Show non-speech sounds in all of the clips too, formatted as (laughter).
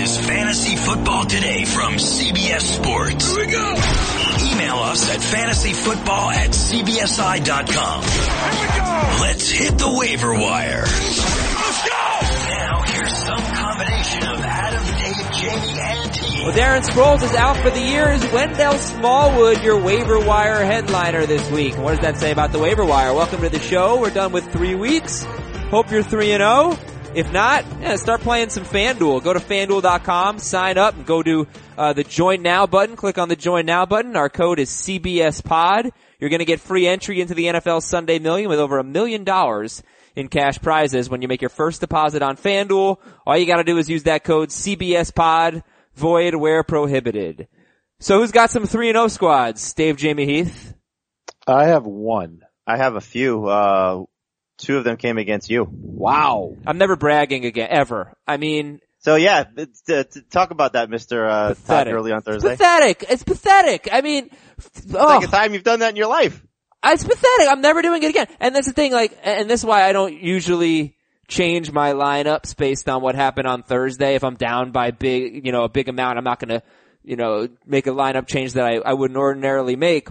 is Fantasy Football Today from CBS Sports. Here we go. Email us at fantasyfootball at cbsi.com. Here we go. Let's hit the waiver wire. Let's go. Now here's some combination of Adam, Dave, Jamie, and Ian. Well, Darren Sproles is out for the year. Is Wendell Smallwood your waiver wire headliner this week? What does that say about the waiver wire? Welcome to the show. We're done with three weeks. Hope you're 3 and 0. If not, yeah, start playing some FanDuel. Go to FanDuel.com, sign up, and go to uh, the Join Now button. Click on the Join Now button. Our code is CBS Pod. You're going to get free entry into the NFL Sunday Million with over a million dollars in cash prizes when you make your first deposit on FanDuel. All you got to do is use that code CBS Pod. Void where prohibited. So who's got some 3 and 0 squads? Dave, Jamie, Heath. I have one. I have a few. Uh, two of them came against you. Wow. I'm never bragging again, ever. I mean, So yeah, it's- to, to talk about that, Mister uh, Todd Pathetic. Gurley on It's Thursday. pathetic. It's pathetic. I mean, oh, Second time you've done that in your life. it's pathetic. I'm never doing it again. And that's the thing, like, and this is why I don't usually change my lineups based on what happened on Thursday. If I'm down by big, you know, a big amount, I'm not gonna, you know, make a lineup change that I, I wouldn't ordinarily make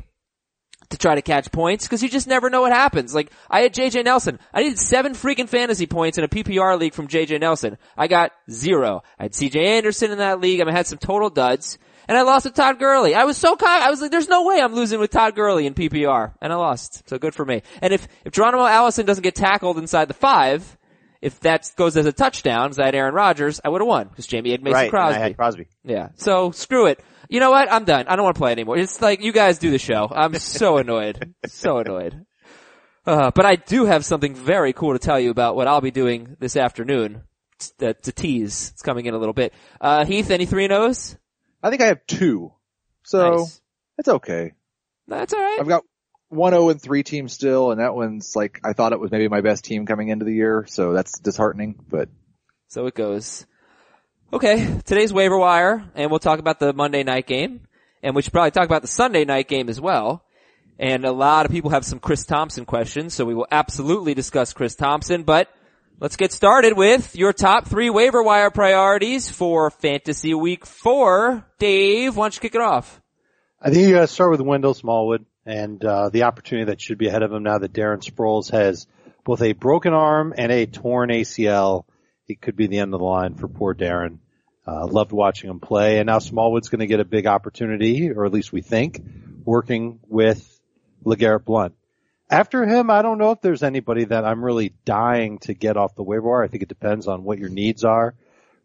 to try to catch points because you just never know what happens. Like I had JJ Nelson. I needed seven freaking fantasy points in a PPR league from JJ Nelson. I got zero. I had CJ Anderson in that league. I, mean, I had some total duds. And I lost with Todd Gurley. I was so con- I was like, there's no way I'm losing with Todd Gurley in PPR. And I lost. So good for me. And if, if Geronimo Allison doesn't get tackled inside the five, if that goes as a touchdown, as I had Aaron Rodgers, I would have won. Because Jamie had Mason right. Crosby. I had Crosby. Yeah. So screw it. You know what? I'm done. I don't want to play anymore. It's like you guys do the show. I'm so (laughs) annoyed. So annoyed. Uh, but I do have something very cool to tell you about what I'll be doing this afternoon. It's, uh, to tease. It's coming in a little bit. Uh, Heath, any three and O's? I think I have two. So Nice. it's okay. That's alright. I've got one 0 and 3 team still, and that one's like, I thought it was maybe my best team coming into the year, so that's disheartening, but So it goes. Okay, today's waiver wire, and we'll talk about the Monday night game, and we should probably talk about the Sunday night game as well. And a lot of people have some Chris Thompson questions, so we will absolutely discuss Chris Thompson, but let's get started with your top three waiver wire priorities for fantasy week four. Dave, why don't you kick it off? I think you gotta start with Wendell Smallwood and, uh, the opportunity that should be ahead of him now that Darren Sproles has both a broken arm and a torn ACL. It could be the end of the line for poor Darren. Uh, loved watching him play and now Smallwood's gonna get a big opportunity, or at least we think, working with LeGarrette Blunt. After him, I don't know if there's anybody that I'm really dying to get off the waiver wire. I think it depends on what your needs are.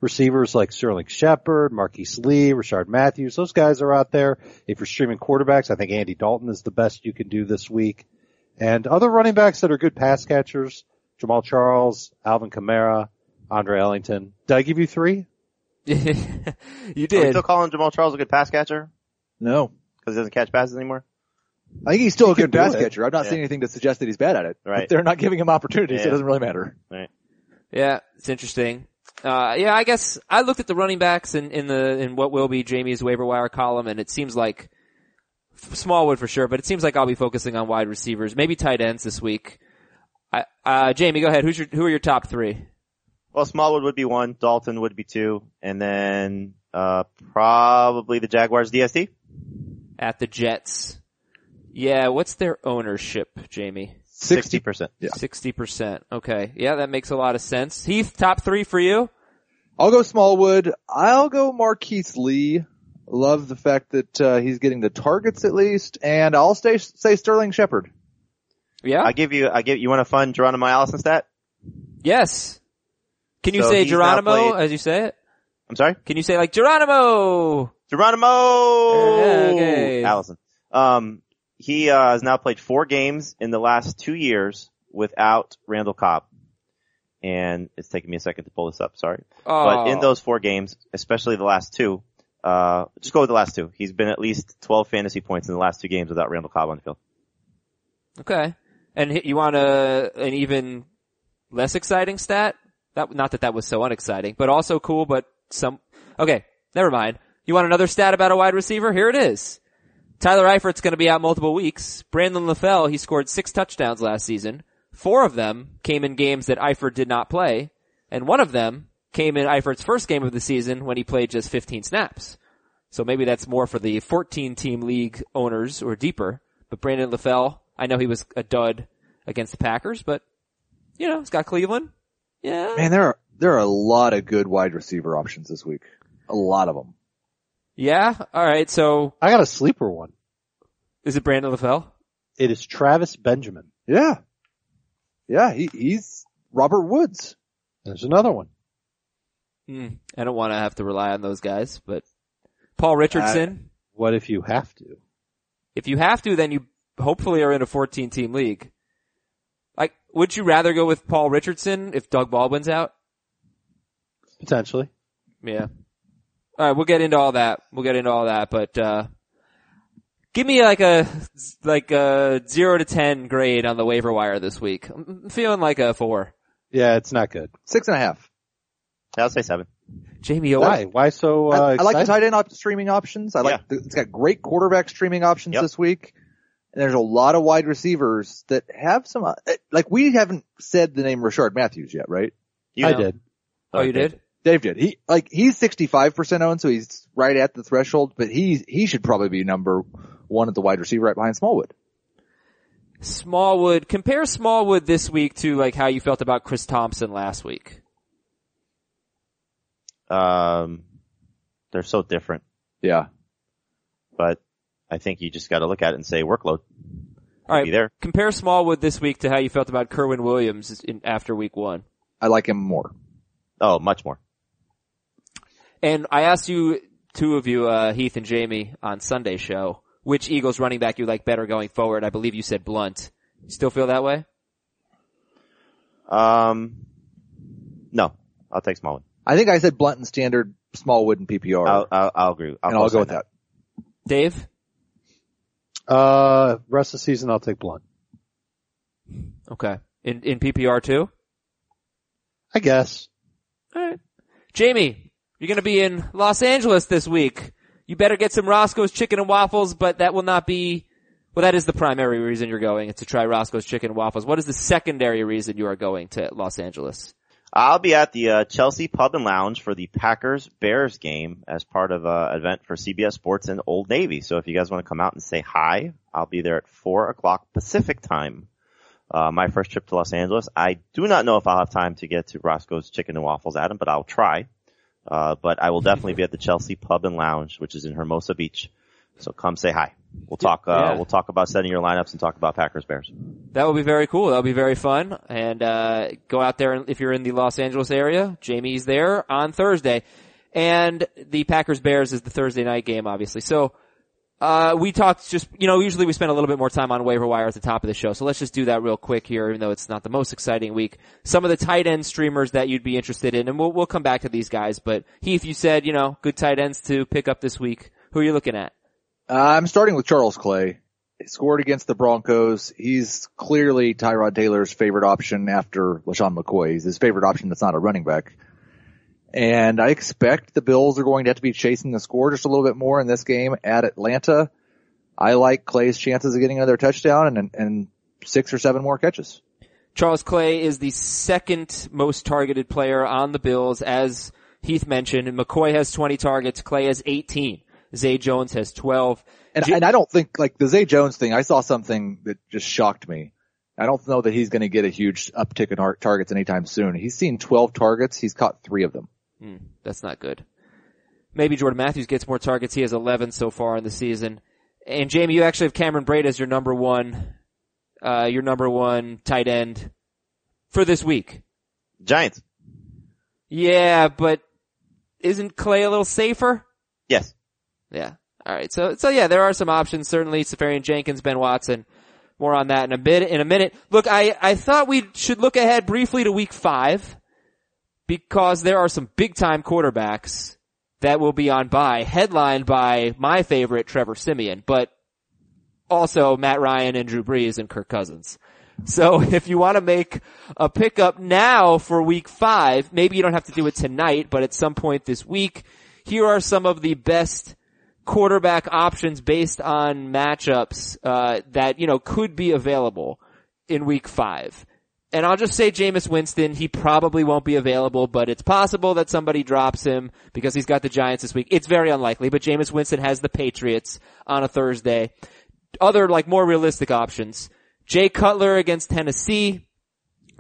Receivers like Sterling Shepard, Marquise Lee, Rishard Matthews, those guys are out there. If you're streaming quarterbacks, I think Andy Dalton is the best you can do this week. And other running backs that are good pass catchers, Jamaal Charles, Alvin Kamara, Andre Ellington. Did I give you three? (laughs) you Are we did. still calling Jamaal Charles a good pass catcher no. because he doesn't catch passes anymore. I think he's still a good pass it. catcher. I'm not Yeah. seeing anything to suggest that he's bad at it. Right. But they're not giving him opportunities, so it doesn't really matter. Right. Yeah, it's interesting. Uh, yeah, I guess I looked at the running backs in, in the, in what will be Jamie's waiver wire column and it seems like Smallwood for sure, but it seems like I'll be focusing on wide receivers, maybe tight ends this week. I, uh, Jamie, go ahead. Who's your, who are your top three? Well, Smallwood would be one, Dalton would be two, and then uh probably the Jaguars DST. At the Jets. Yeah, what's their ownership, Jamie? Sixty percent. Yeah. 60%. Okay. Yeah, that makes a lot of sense. Heath, top three for you? I'll go Smallwood. I'll go Marquise Lee. Love the fact that uh, he's getting the targets at least, and I'll stay say Sterling Shepard. Yeah? I give you, I give you want a fun Geronimo Allison stat? yes. Can you So say Geronimo played- as you say it? I'm sorry, Can you say like Geronimo? Geronimo Yeah, okay. Allison. Um, he uh, has now played four games in the last two years without Randall Cobb, and it's taking me a second to pull this up. Sorry. Oh. But in those four games, especially the last two, uh, just go with the last two. He's been at least 12 fantasy points in the last two games without Randall Cobb on the field. Okay. And you want a, an even less exciting stat? That, not that that was so unexciting, but also cool, but some, okay, never mind. You want another stat about a wide receiver? Here it is. Tyler Eifert's gonna be out multiple weeks. Brandon LaFell, he scored six touchdowns last season. Four of them came in games that Eifert did not play, and one of them came in Eifert's first game of the season when he played just 15 snaps. So maybe that's more for the 14 team league owners or deeper. But Brandon LaFell, I know he was a dud against the Packers, but you know, he's got Cleveland. Yeah. Man, there are there are a lot of good wide receiver options this week. A lot of them. Yeah. All right. So I got a sleeper one. is it Brandon LaFell? It is Travis Benjamin. Yeah, yeah. He he's Robert Woods. There's another one. Hmm. I don't want to have to rely on those guys, but Paul Richardson. What if you have to? if you have to, then you hopefully are in a 14 team league. Like, would you rather go with Paul Richardson if Doug Baldwin's out? Potentially. Yeah. All right, we'll get into all that. We'll get into all that, but uh give me like a like a 0 to 10 grade on the waiver wire this week. I'm feeling like a 4. Yeah, it's not good. Six and a half. I'll say seven. Jamie, Why? Why so, uh, I, I like the excited? tight end op- streaming options. I like Yeah. the, it's got great quarterback streaming options Yep. this week. And there's a lot of wide receivers that have some, uh, like we haven't said the name Rishard Matthews yet, right? You I did. Oh, you did? Dave did. He, like, he's 65% owned, so he's right at the threshold, but he, he should probably be number one at the wide receiver right behind Smallwood. Smallwood, compare Smallwood this week to like how you felt about Chris Thompson last week. Um, they're so different, Yeah. but I think you just got to look at it and say workload. All right. Be there. Compare Smallwood this week to how you felt about Kerwynn Williams in, after week one. I like him more. Oh, much more. And I asked you, two of you, uh, Heath and Jamie on Sunday show, which Eagles running back you like better going forward. I believe you said Blunt. You still feel that way? Um, no, I'll take Smallwood. I think I said Blunt and Standard, Smallwood and PPR, I'll, I'll, I'll agree. I'll and I'll go co-sign with that. Dave? Uh, rest of the season I'll take Blunt. Okay. In, in PPR too? I guess. Alright. Jamie, you're gonna be in Los Angeles this week. You better get some Roscoe's chicken and waffles, but that will not be, well that is the primary reason you're going, it's to try Roscoe's chicken and waffles. What is the secondary reason you are going to Los Angeles? I'll be at the uh, Chelsea Pub and Lounge for the Packers Bears game as part of uh, an event for CBS Sports and Old Navy. So if you guys want to come out and say hi, I'll be there at four o'clock Pacific time. Uh, my first trip to Los Angeles. I do not know if I'll have time to get to Roscoe's Chicken and Waffles, Adam, but I'll try. Uh, but I will definitely be at the Chelsea Pub and Lounge, which is in Hermosa Beach. So come say hi. We'll talk. Uh, Yeah. We'll talk about setting your lineups and talk about Packers Bears. That will be very cool. That'll be very fun. And, uh, go out there and if you're in the Los Angeles area. Jamie's there on Thursday. And the Packers Bears is the Thursday night game, obviously. So, uh, we talked just, you know, usually we spend a little bit more time on waiver wire at the top of the show. So let's just do that real quick here, even though it's not the most exciting week. Some of the tight end streamers that you'd be interested in, and we'll, we'll come back to these guys. But Heath, you said, you know, good tight ends to pick up this week. Who are you looking at? Uh, I'm starting with Charles Clay. He scored against the Broncos. He's clearly Tyrod Taylor's favorite option after LeSean McCoy. He's his favorite option that's not a running back. And I expect the Bills are going to have to be chasing the score just a little bit more in this game at Atlanta. I like Clay's chances of getting another touchdown and, and six or seven more catches. Charles Clay is the second most targeted player on the Bills, as Heath mentioned. McCoy has 20 targets. Clay has 18. Zay Jones has 12. And, J- and I don't think like the Zay Jones thing, I saw something that just shocked me. I don't know that he's going to get a huge uptick in tar- targets anytime soon. He's seen 12 targets. He's caught three of them. Hmm, that's not good. Maybe Jordan Matthews gets more targets. He has 11 so far in the season. And Jamie, you actually have Cameron Brate as your number one, uh, your number one tight end for this week. Giants. Yeah, but isn't Clay a little safer? Yes. Yeah. All right. So so yeah, there are some options. Certainly, Seferian-Jenkins, Ben Watson. More on that in a bit. In a minute. Look, I I thought we should look ahead briefly to Week Five because there are some big time quarterbacks that will be on by, headlined by my favorite Trevor Siemian, but also Matt Ryan and Drew Brees and Kirk Cousins. So (laughs) if you want to make a pickup now for week five, maybe you don't have to do it tonight, but at some point this week, here are some of the best quarterback options based on matchups, uh, that, you know, could be available in week five. and I'll just say Jameis Winston, he probably won't be available, but it's possible that somebody drops him because he's got the Giants this week. It's very unlikely, but Jameis Winston has the Patriots on a Thursday. Other, like, more realistic options. Jay Cutler against Tennessee.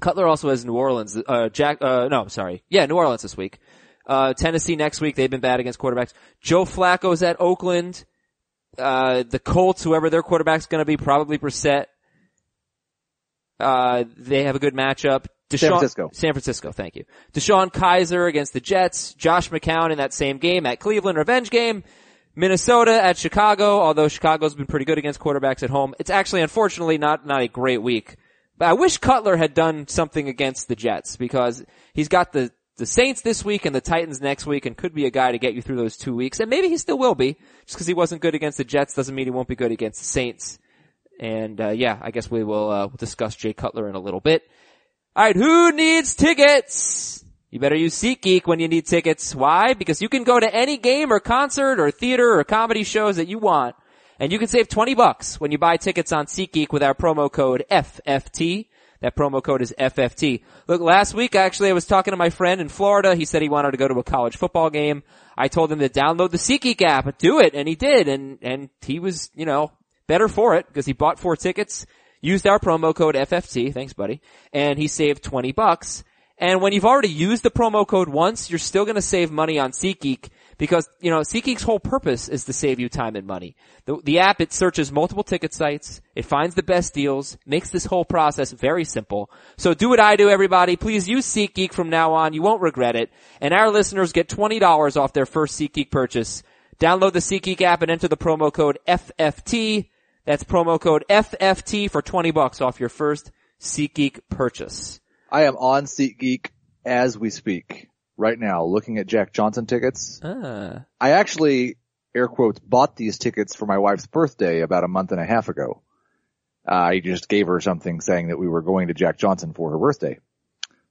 Cutler also has New Orleans, uh, Jack, uh, no, sorry. Yeah, New Orleans this week. Uh, Tennessee next week. They've been bad against quarterbacks. Joe Flacco's at Oakland. Uh, the Colts, whoever their quarterback's gonna be, probably Brissett. Uh, they have a good matchup. Deshaun, San Francisco. San Francisco, thank you. DeShone Kizer against the Jets. Josh McCown in that same game at Cleveland revenge game. Minnesota at Chicago, although Chicago's been pretty good against quarterbacks at home. It's actually unfortunately not, not a great week. But I wish Cutler had done something against the Jets because he's got the, the Saints this week and the Titans next week and could be a guy to get you through those two weeks. And maybe he still will be. Just because he wasn't good against the Jets doesn't mean he won't be good against the Saints. And, uh, yeah, I guess we will, uh, discuss Jay Cutler in a little bit. Alright, who needs tickets? You better use SeatGeek when you need tickets. Why? Because you can go to any game or concert or theater or comedy shows that you want. And you can save 20 bucks when you buy tickets on SeatGeek with our promo code FFT. That promo code is FFT. Look, last week actually I was talking to my friend in Florida. He said he wanted to go to a college football game. I told him to download the SeatGeek app, do it, and he did, and, and he was, you know, better for it because he bought four tickets, used our promo code FFT, thanks buddy, and he saved 20 bucks. And when you've already used the promo code once, you're still gonna save money on SeatGeek because, you know, SeatGeek's whole purpose is to save you time and money. The, the app, it searches multiple ticket sites, it finds the best deals, makes this whole process very simple. So do what I do everybody, please use SeatGeek from now on, you won't regret it. And our listeners get $20 off their first SeatGeek purchase. Download the SeatGeek app and enter the promo code FFT. That's promo code FFT for 20 bucks off your first SeatGeek purchase. I am on SeatGeek as we speak right now, looking at Jack Johnson tickets. Ah. I actually, air quotes, bought these tickets for my wife's birthday about a month and a half ago. Uh, I just gave her something saying that we were going to Jack Johnson for her birthday.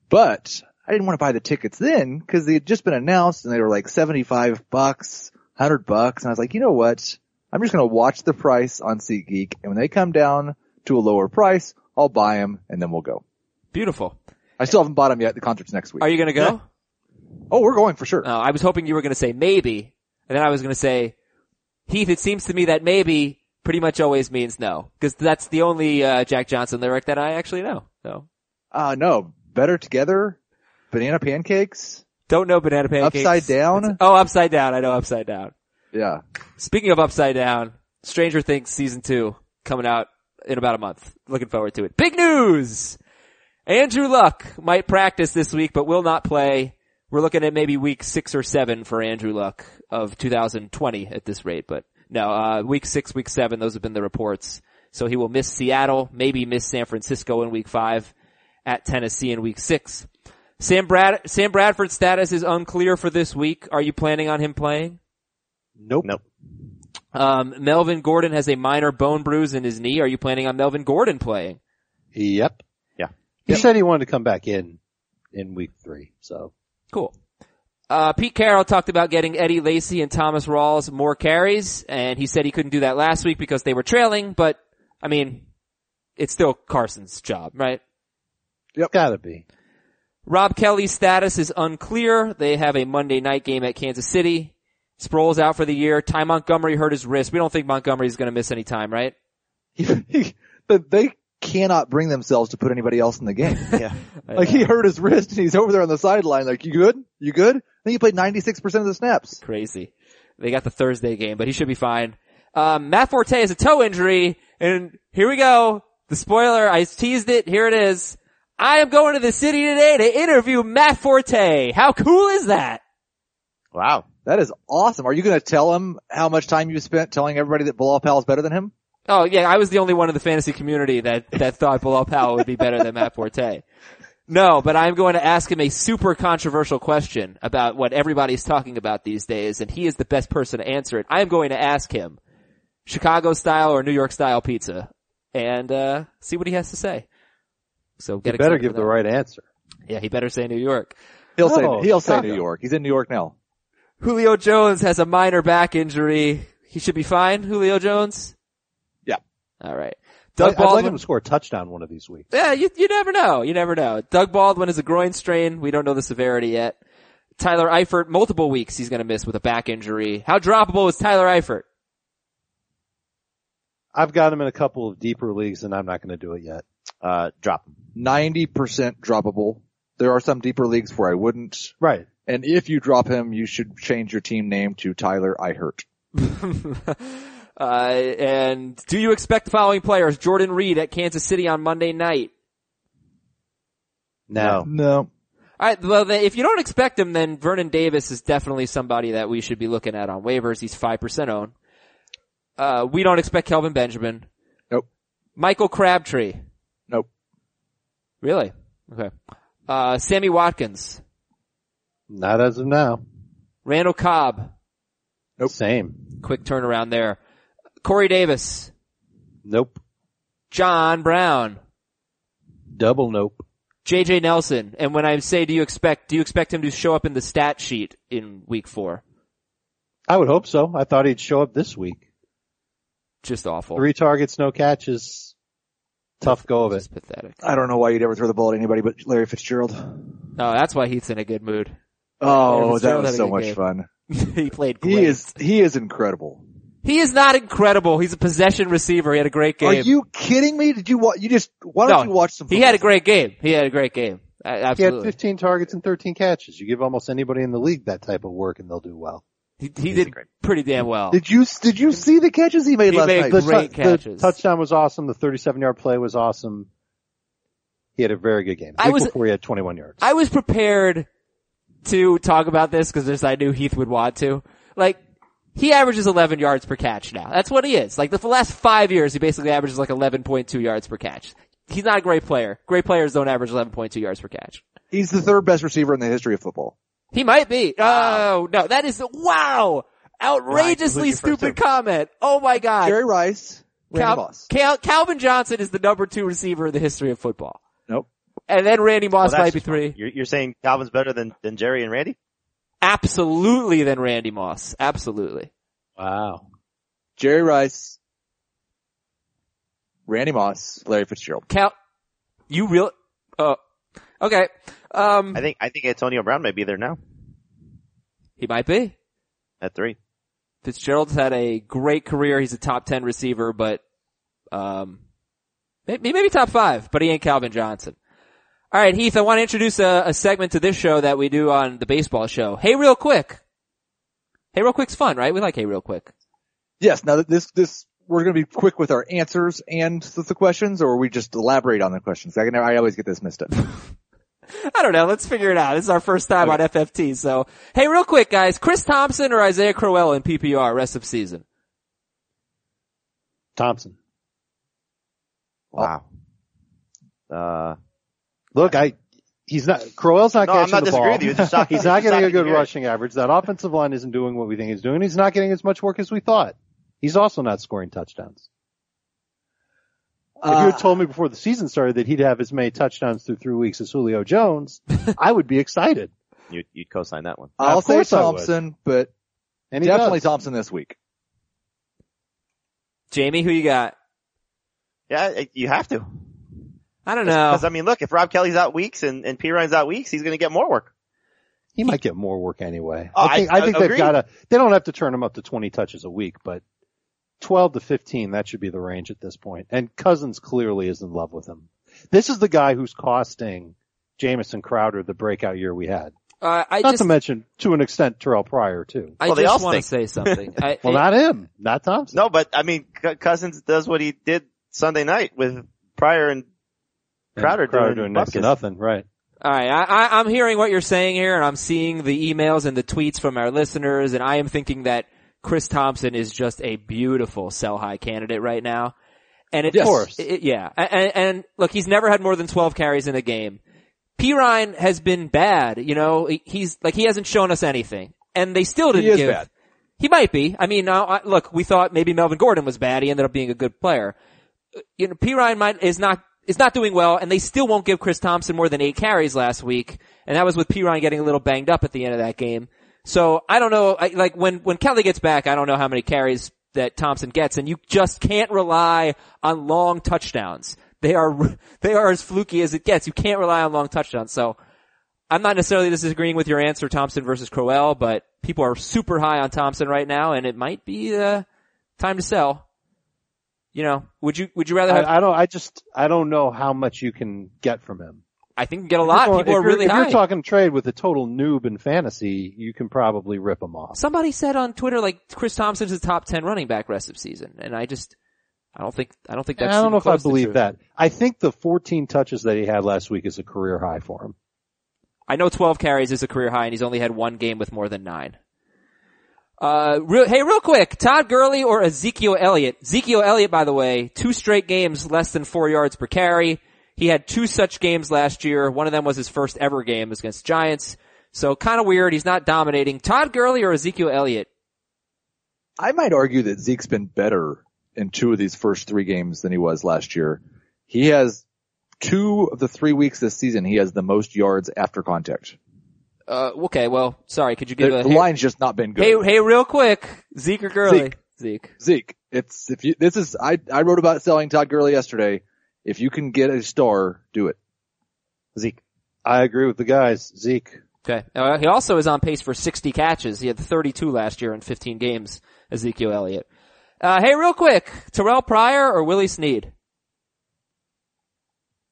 But I didn't want to buy the tickets then because they had just been announced and they were like 75 bucks, 100 bucks. And I was like, you know what? I'm just going to watch the price on SeatGeek and when they come down to a lower price, I'll buy them and then we'll go. Beautiful. I still haven't bought them yet. The concert's next week. Are you gonna go? Oh, we're going for sure. Uh, I was hoping you were gonna say maybe, and then I was gonna say, Heath, it seems to me that maybe pretty much always means no, because that's the only, uh, Jack Johnson lyric that I actually know, so. Uh, no, better together. Banana pancakes. Don't know banana pancakes. Upside down? Oh, upside down. I know upside down. Yeah. Speaking of upside down, Stranger Things season two coming out in about a month. Looking forward to it. Big news! Andrew Luck might practice this week, but will not play. We're looking at maybe week six or seven for Andrew Luck of 2020 at this rate, but no, uh, week six, week seven, those have been the reports. So he will miss Seattle, maybe miss San Francisco in week five, at Tennessee in week six. Sam Brad, Sam Bradford's status is unclear for this week. Are you planning on him playing? Nope. Nope. Um, Melvin Gordon has a minor bone bruise in his knee. Are you planning on Melvin Gordon playing? Yep. Yeah. He said he wanted to come back in in week three. So Cool. Uh, Pete Carroll talked about getting Eddie Lacy and Thomas Rawls more carries, and he said he couldn't do that last week because they were trailing, but, I mean, it's still Carson's job, right? Yep. Gotta be. Rob Kelley's status is unclear. They have a Monday night game at Kansas City. Sproles out for the year. Ty Montgomery hurt his wrist. We don't think Montgomery's gonna miss any time, right? but (laughs) they cannot bring themselves to put anybody else in the game. (laughs) Yeah. (laughs) like he hurt his wrist and he's over there on the sideline like, you good? You good? I think he played 96% of the snaps. Crazy. They got the Thursday game, but he should be fine. Um, Matt Forte has a toe injury, and here we go. The spoiler, I teased it, here it is. I am going to the city today to interview Matt Forte. How cool is that? Wow. That is awesome. Are you going to tell him how much time you spent telling everybody that Bilal Powell is better than him? Oh yeah, I was the only one in the fantasy community that, that thought Bilal Powell would be better than Matt Forte. No, but I'm going to ask him a super controversial question about what everybody's talking about these days, and he is the best person to answer it. I'm going to ask him, Chicago style or New York style pizza, and uh, see what he has to say. So You get better give for the right answer. Yeah, he better say New York. He'll Oh, say, he'll say New York. He's in New York now. Julio Jones has a minor back injury. He should be fine, Julio Jones? Yeah. Alright. Doug I'd like Baldwin. him to score a touchdown one of these weeks. Yeah, you, you never know. You never know. Doug Baldwin is a groin strain. We don't know the severity yet. Tyler Eifert, multiple weeks he's going to miss with a back injury. How droppable is Tyler Eifert? I've got him in a couple of deeper leagues and I'm not going to do it yet. Uh, drop him. 90% droppable. There are some deeper leagues where I wouldn't. Right. And if you drop him, you should change your team name to Tyler I hurt. (laughs) uh, and do you expect the following players? Jordan Reed at Kansas City on Monday night. No. No. Alright, well if you don't expect him, then Vernon Davis is definitely somebody that we should be looking at on waivers. He's 5% owned. Uh, we don't expect Kelvin Benjamin. Nope. Michael Crabtree. Nope. Really? Okay. Uh, Sammy Watkins. not as of now. Randall Cobb. Nope. Same. Quick turnaround there. Corey Davis. Nope. John Brown. Double nope. JJ Nelson. And when I say do you expect, do you expect him to show up in the stat sheet in week four? I would hope so. I thought he'd show up this week. Just awful. Three targets, no catches. Tough go of it. Pathetic. I don't know why you'd ever throw the ball at anybody but Larry Fitzgerald. Oh, that's why Heath's in a good mood. Oh, that was so much game. fun. (laughs) he played great. He is, he is incredible. He is not incredible. He's a possession receiver. He had a great game. Are you kidding me? Did you watch, you just, why don't No, you watch some he had a great game. He had a great game. A- He had 15 targets and 13 catches. You give almost anybody in the league that type of work and they'll do well. He, he did great. pretty damn well. Did you, did you see the catches he made He last made night? The, Great tou- the catches. touchdown was awesome. The 37 yard play was awesome. He had a very good game. I was- before he had 21 yards. I was prepared to talk about this because I knew Heath would want to. Like, he averages 11 yards per catch now. That's what he is. Like, the, the last five years, he basically averages like 11.2 yards per catch. He's not a great player. Great players don't average 11.2 yards per catch. He's the third best receiver in the history of football. He might be. Oh, no, that is, a wow! Outrageously who's stupid comment. Oh my god. Jerry Rice, Randy Cal- Moss. Cal- Calvin Johnson is the number two receiver in the history of football. Nope. And then Randy Moss that's might be three. You're, you're saying Calvin's better than, than Jerry and Randy? Absolutely than Randy Moss. Absolutely. wow. Jerry Rice, Randy Moss, Larry Fitzgerald. Cal, you real, oh, okay. Um, I think, I think Antonio Brown may be there now he might be. at three. Fitzgerald's had a great career. He's a top 10 receiver, but, um, maybe, maybe top five, but he ain't Calvin Johnson. All right, Heath, I want to introduce a, a segment to this show that we do on the baseball show. Hey, real quick. Hey, real quick's fun, right? We like Hey, real quick. Yes, now that this, this, we're gonna be quick with our answers and the, the questions, or we just elaborate on the questions. I can, I always get this missed up. (laughs) I don't know. Let's figure it out. This is our first time on FFT. So, hey, real quick, guys. Chris Thompson or Isaiah Crowell in PPR rest of season? Thompson. Wow. Uh, Look, I, he's not, Crowell's not No, I'm catching not the ball. with you. It's just shocking- (laughs) he's not it's just getting a good hear rushing average. That offensive line isn't doing what we think he's doing. He's not getting as much work as we thought. He's also not scoring touchdowns. if you had uh, told me before the season started that he'd have as many touchdowns through three weeks as Julio Jones, I would be excited. (laughs) you, you'd co-sign that one. I'll Of say course I would. Thompson, but And definitely does. Thompson this week. Jamie, who you got? Yeah, you have to. I don't know. Because I mean, look, if Rob Kelley's out weeks and, and Perine's out weeks, he's going to get more work. He might get more work anyway. Oh, I think, I- I, think they've got to, they don't have to turn him up to 20 touches a week, but 12 to 15, that should be the range at this point. And Cousins clearly is in love with him. This is the guy who's costing Jamison Crowder the breakout year we had. Uh, I Not just, to mention, to an extent, Terrelle Pryor too. I Well, they just all want to say (laughs) something. I, Well, not him, not Thompson. No, but I mean, Cousins does what he did Sunday night with Pryor and Crowder, Crowder doing, doing next to nothing, right? All right, I, I, I'm hearing what you're saying here, and I'm seeing the emails and the tweets from our listeners, and I am thinking that Chris Thompson is just a beautiful sell high candidate right now. And it, Yes. Of course. it- yeah, and, and look, he's never had more than 12 carries in a game. Perine has been bad, you know, he's, like, he hasn't shown us anything. And they still didn't is give, bad. he might be. I mean, now, look, we thought maybe Melvin Gordon was bad. He ended up being a good player. Uh, you know, Perine might, is not, is not doing well, and they still won't give Chris Thompson more than eight carries last week. And that was with Perine getting a little banged up at the end of that game. So I don't know, I, like when, when Kelley gets back, I don't know how many carries that Thompson gets, and you just can't rely on long touchdowns. They are (laughs) they are as fluky as it gets. You can't rely on long touchdowns. So I'm not necessarily disagreeing with your answer, Thompson versus Crowell, but people are super high on Thompson right now, and it might be uh, time to sell. You know, would you would you rather have? I, I don't. I just. I don't know how much you can get from him. I think you can get a lot. If People are really if high. you're talking trade with a total noob in fantasy, you can probably rip him off. Somebody said on Twitter like Chris Thompson's a top ten running back rest of season, and I just I don't think I don't think And that's. I don't know if I believe that. I think the 14 touches that he had last week is a career high for him. I know 12 carries is a career high, and he's only had one game with more than nine. Uh, real, hey, real quick, Todd Gurley or Ezekiel Elliott? Ezekiel Elliott, by the way, two straight games less than four yards per carry. He had two such games last year. One of them was his first ever game against Giants. So kind of weird. He's not dominating. Todd Gurley or Ezekiel Elliott? I might argue that Zeke's been better in two of these first three games than he was last year. He has two of the three weeks this season. He has the most yards after contact. Uh, okay, well, sorry, could you The, give a, the hey, line's just not been good. hey, hey, real quick, Zeke or Gurley? Zeke. Zeke. Zeke, it's if you this is I I wrote about selling Todd Gurley yesterday. If you can get a star, do it. Zeke. I agree with the guys. Zeke. Okay. Uh, he also is on pace for 60 catches. He had 32 last year in 15 games, Ezekiel Elliott. Uh, hey, real quick, Terrelle Pryor or Willie Snead?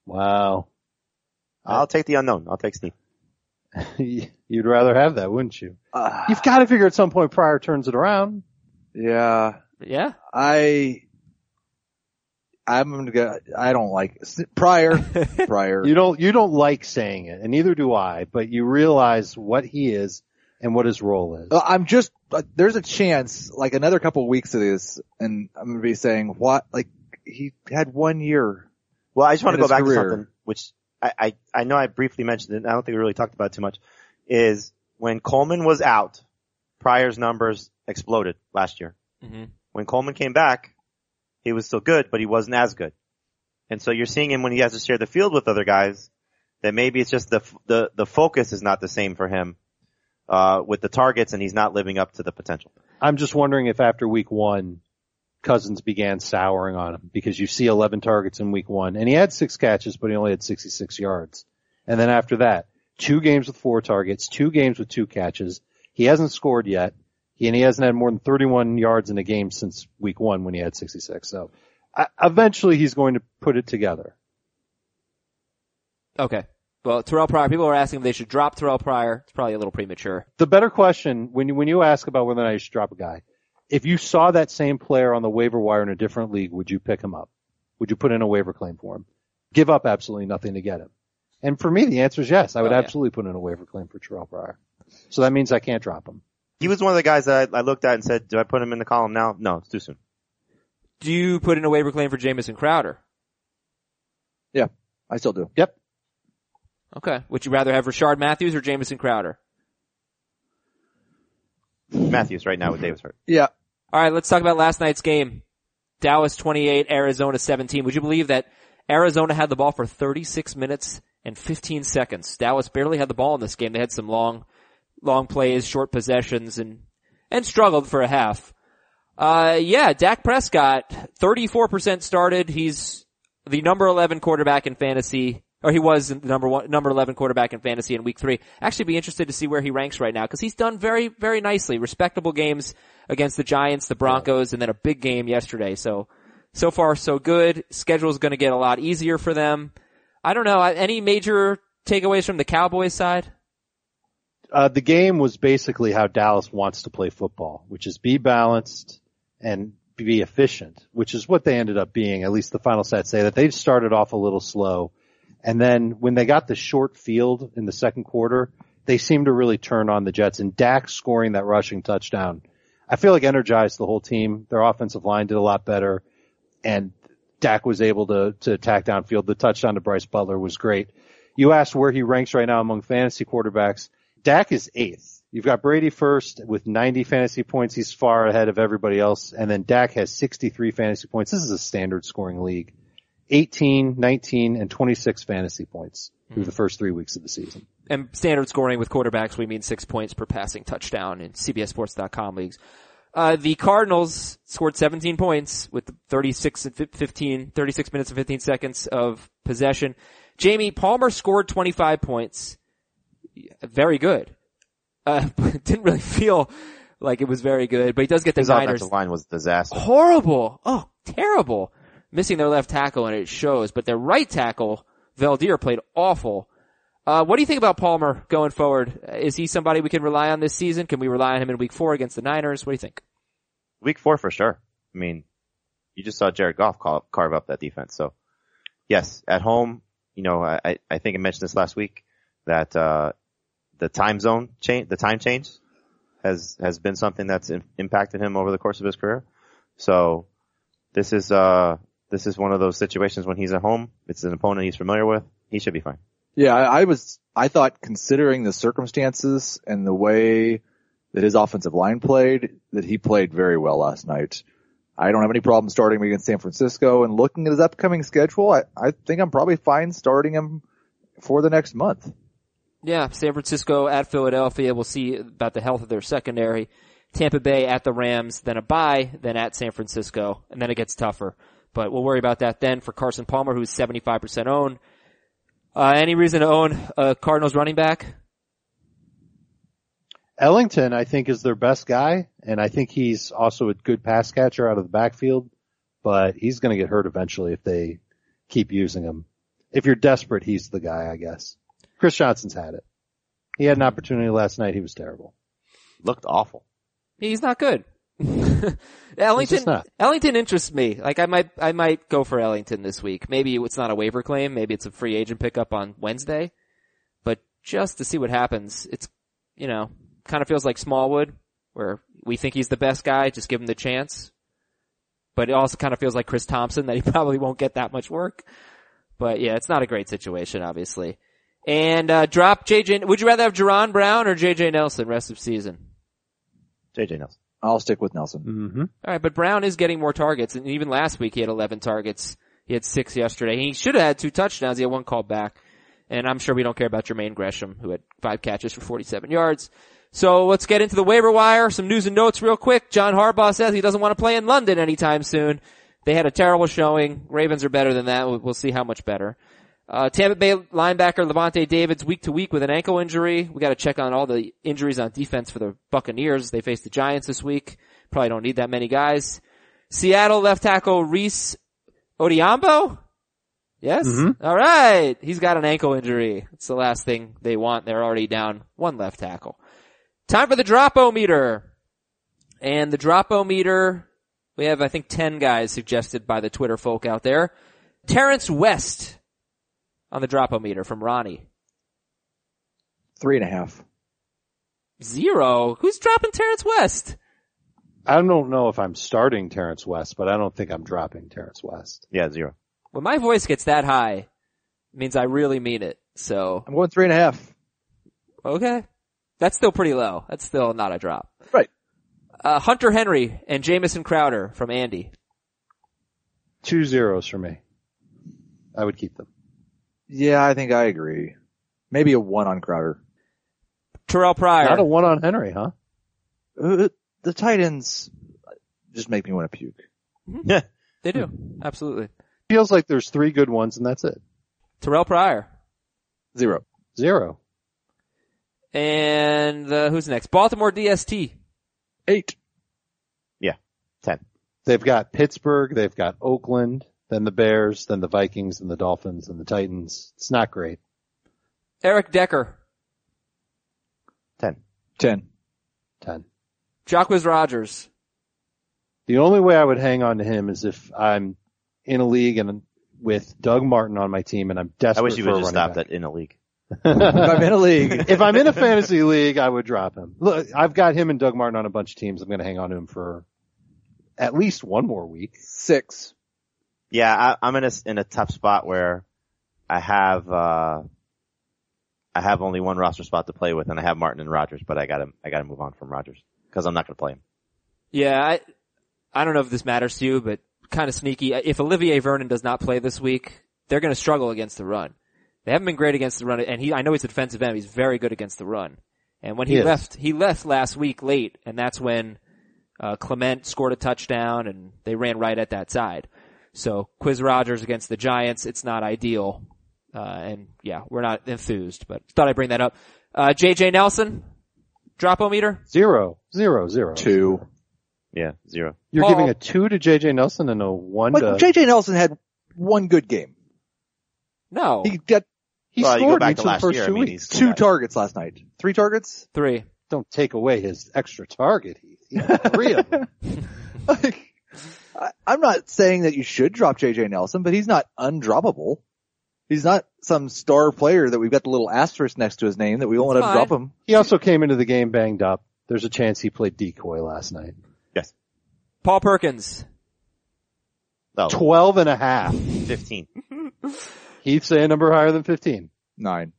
Wow. I'll take the unknown. I'll take Steve. (laughs) You'd rather have that, wouldn't you? Uh, You've got to figure at some point Pryor turns it around. yeah, Yeah. I I'm gonna go. I don't like Pryor. (laughs) Pryor. You don't, you don't like saying it, and neither do I, but you realize what he is and what his role is. Uh, I'm just, uh, there's a chance, like another couple of weeks of this, and I'm gonna be saying, what, like, he had one year. Well, I just want to go back career. to something which I, I, I know I briefly mentioned it. and I don't think we really talked about it too much. Is when Coleman was out, Pryor's numbers exploded last year. Mhm. When Coleman came back, he was still good, but he wasn't as good. And so you're seeing him when he has to share the field with other guys. That maybe it's just the the the focus is not the same for him uh, with the targets, and he's not living up to the potential. I'm just wondering if after week one, Cousins began souring on him because you see 11 targets in week one and he had six catches, but he only had 66 yards. And then after that, two games with four targets, two games with two catches. He hasn't scored yet. He, and he hasn't had more than 31 yards in a game since week one when he had 66. So I, eventually he's going to put it together. Okay. Well, Terrelle Pryor, people are asking if they should drop Terrelle Pryor. It's probably a little premature. The better question when you, when you ask about whether or not you should drop a guy, if you saw that same player on the waiver wire in a different league, would you pick him up? Would you put in a waiver claim for him? Give up absolutely nothing to get him. And for me, the answer is yes. I would Oh, yeah. absolutely put in a waiver claim for Terrelle Pryor. So that means I can't drop him. He was one of the guys that I, I looked at and said, "Do I put him in the column now? No, it's too soon." Do you put in a waiver claim for Jamison Crowder? Yeah, I still do. Yep. Okay. Would you rather have Rishard Matthews or Jamison Crowder? Matthews right now with Davis hurt. Yeah. All right, let's talk about last night's game. Dallas 28, Arizona 17. Would you believe that Arizona had the ball for 36 minutes and 15 seconds? Dallas barely had the ball in this game. They had some long, long plays, short possessions, and and struggled for a half. Uh, yeah, Dak Prescott, 34% started. He's the number 11 quarterback in fantasy, or he was the number one, number 11 quarterback in fantasy in week three. Actually be interested to see where he ranks right now, cause he's done very, very nicely. Respectable games against the Giants, the Broncos, and then a big game yesterday. So, so far so good. Schedule's gonna get a lot easier for them. I don't know, any major takeaways from the Cowboys side? Uh, the game was basically how Dallas wants to play football, which is be balanced and be efficient, which is what they ended up being. At least the final stats say that they started off a little slow. And then when they got the short field in the second quarter, they seemed to really turn on the Jets and Dak scoring that rushing touchdown. I feel like energized the whole team. Their offensive line did a lot better and Dak was able to, to attack downfield. The touchdown to Brice Butler was great. You asked where he ranks right now among fantasy quarterbacks. Dak is eighth. You've got Brady first with 90 fantasy points. He's far ahead of everybody else. And then Dak has 63 fantasy points. This is a standard scoring league. 18, 19, and 26 fantasy points through the first three weeks of the season. and standard scoring with quarterbacks, we mean six points per passing touchdown in CBSSports.com leagues. Uh, the Cardinals scored 17 points with 36 and 15, 36 minutes and 15 seconds of possession. Jamie Palmer scored 25 points. Very good. Uh, (laughs) didn't really feel like it was very good, but he does get the His Niners offensive line was a disaster. horrible. Oh, terrible. Missing their left tackle and it shows, but their right tackle, Veldheer, played awful. Uh, what do you think about Palmer going forward? Is he somebody we can rely on this season? Can we rely on him in week four against the Niners? What do you think? Week four for sure. I mean, you just saw Jared Goff call, carve up that defense. So yes, at home, you know, I, I think I mentioned this last week that, uh, the time zone change, the time change has, has been something that's in, impacted him over the course of his career. So this is, uh, this is one of those situations when he's at home. It's an opponent he's familiar with. He should be fine. Yeah, I, I was, I thought considering the circumstances and the way that his offensive line played, that he played very well last night. I don't have any problem starting him against San Francisco and looking at his upcoming schedule, I, I think I'm probably fine starting him for the next month. Yeah, San Francisco at Philadelphia. We'll see about the health of their secondary. Tampa Bay at the Rams, then a bye, then at San Francisco, and then it gets tougher. But we'll worry about that then for Carson Palmer, who's 75% owned. Uh, any reason to own a Cardinals running back? Ellington, I think, is their best guy, and I think he's also a good pass catcher out of the backfield, but he's going to get hurt eventually if they keep using him. If you're desperate, he's the guy, I guess. Chris Johnson's had it. He had an opportunity last night. He was terrible. Looked awful. He's not good. He's (laughs) Ellington. Ellington interests me. Like I might, I might go for Ellington this week. Maybe it's not a waiver claim. Maybe it's a free agent pickup on Wednesday. But just to see what happens, it's, you know, kind of feels like Smallwood, where we think he's the best guy, just give him the chance. But it also kind of feels like Chris Thompson that he (laughs) probably won't get that much work. But yeah, it's not a great situation, obviously. And, uh, drop JJ, would you rather have Jaron Brown or JJ Nelson rest of season? JJ Nelson. I'll stick with Nelson. Mm-hmm. All right, but Brown is getting more targets, and even last week he had 11 targets. He had six yesterday. He should have had two touchdowns. He had one called back, and I'm sure we don't care about Jermaine Gresham, who had five catches for 47 yards. So let's get into the waiver wire. Some news and notes real quick. John Harbaugh says he doesn't want to play in London anytime soon. They had a terrible showing. Ravens are better than that. We'll- We'll see how much better. Uh, Tampa Bay linebacker Lavonte David's week to week with an ankle injury. We got to check on all the injuries on defense for the Buccaneers. They face the Giants this week. Probably don't need that many guys. Seattle left tackle Rees Odhiambo. Yes. Mhm. All right. He's got an ankle injury. It's the last thing they want. They're already down one left tackle. Time for the drop-o-meter. And the drop-o-meter, we have, I think, 10 guys suggested by the Twitter folk out there. Terrence West on the drop-o-meter from Ronnie. Three and a half. Zero. Who's dropping Terrence West? I don't know if I'm starting Terrence West, but I don't think I'm dropping Terrence West. Yeah, zero. When my voice gets that high, it means I really mean it. So, I'm going three and a half. okay. That's still pretty low. That's still not a drop. Right. Uh, Hunter Henry and Jamison Crowder from Andy. Two zeros for me. I would keep them. Yeah, I think I agree. Maybe a one on Crowder. Terrelle Pryor. Not a one on Henry, huh? Uh, the Titans just make me want to puke. Yeah. they do. Absolutely. Feels like there's three good ones and that's it. Terrelle Pryor. Zero. Zero. And, uh, who's next? Baltimore DST. Eight. Yeah. Ten. They've got Pittsburgh, they've got Oakland, then the Bears, then the Vikings and the Dolphins and the Titans. It's not great. Eric Decker. Ten. Ten. Ten. Jacquizz Rodgers. The only way I would hang on to him is if I'm in a league and with Doug Martin on my team and I'm desperate I wish you for would a just stop back. that in a league. (laughs) If I'm in a league. if I'm in a fantasy league, I would drop him. Look, I've got him and Doug Martin on a bunch of teams. I'm going to hang on to him for at least one more week. Six. Yeah, I, I'm in a in a tough spot where I have uh I have only one roster spot to play with, and I have Martin and Rodgers, but I got to I got to move on from Rodgers because I'm not going to play him. Yeah, I, I don't know if this matters to you, but kind of sneaky. If Olivier Vernon does not play this week, they're going to struggle against the run. They haven't been great against the run, and he, I know he's a defensive end, he's very good against the run. And when he, He left, he left last week late, and that's when, Uh, Clement scored a touchdown and they ran right at that side. So Quizz Rodgers against the Giants, it's not ideal. Uh, and yeah, we're not enthused, but thought I'd bring that up. Uh, JJ Nelson, drop-o-meter? Zero, zero, zero. Two. Yeah, zero. You're Paul- giving a two to JJ Nelson and a one Like to. JJ Nelson had one good game. No. He got he well, scored back each of the first year. I two mean, weeks. two got- targets last night. Three targets? Three. Don't take away his extra target. Heath. He had three of them. Like, (laughs) (laughs) I, I'm not saying that you should drop JJ Nelson, but he's not undroppable. He's not some star player that we've got the little asterisk next to his name that we won't let him drop him. He also came into the game banged up. There's a chance he played decoy last night. Yes. Paul Perkins. No, Twelve and a half. 15. (laughs) He'd say a number higher than 15. Nine.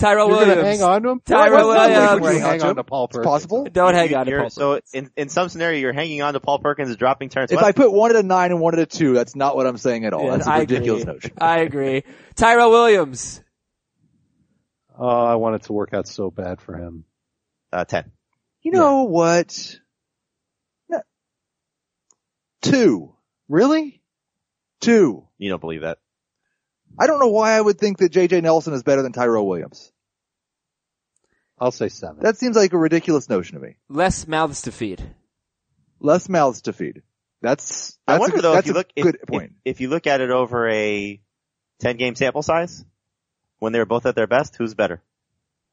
Tyrell You're Williams. hang on to him? Tyrell What Williams. would you hang Hang on on to to Paul It's Perkins? possible. Don't hang You- on to you're- Paul So in, in some scenario, you're hanging on to Paul Perkins and dropping Terrance If West. I put one at a nine and one at a two, that's not what I'm saying at all. Yeah, that's a I ridiculous agree. notion. I agree. Tyrell Williams. Oh, I want it to work out so bad for him. uh, 10. You know what? No. Two. Really? Two. You don't believe that. I don't know why I would think that JJ Nelson is better than Tyrell Williams. I'll say seven. That seems like a ridiculous notion to me. Less mouths to feed. Less mouths to feed. That's, that's I wonder a, though that's if you look if, good if- point. If, you look at it over a 10 game sample size, when they're both at their best, who's better?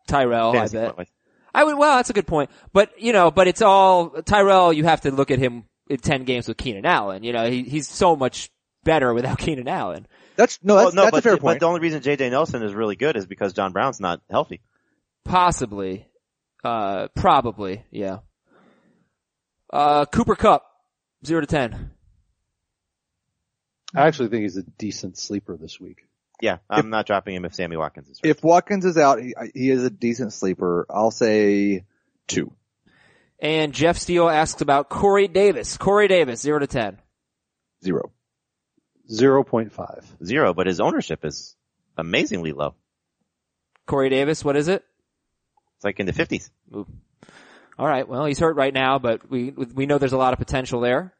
Tyrell, I bet. point-wise. I would, well, that's a good point. But, you know, but it's all, Tyrell, you have to look at him in 10 games with Keenan Allen. You know, he, he's so much better without (laughs) Keenan Allen. That's, no, that's, Well, no, that's but, a fair but the only reason JJ Nelson is really good is because John Brown's not healthy. Possibly. Uh, probably, yeah. Uh, Cooper Kupp, 0 to 10. I actually think he's a decent sleeper this week. Yeah, I'm not dropping him if Sammy Watkins is hurt. If Watkins is out, he, he is a decent sleeper. I'll say two. And Jeff Steele asks about Corey Davis. Corey Davis, 0 to 10. Zero. 0.5. Zero, but his ownership is amazingly low. Corey Davis, what is it? It's like in the 50s. All right. Well, he's hurt right now, but we we know there's a lot of potential there.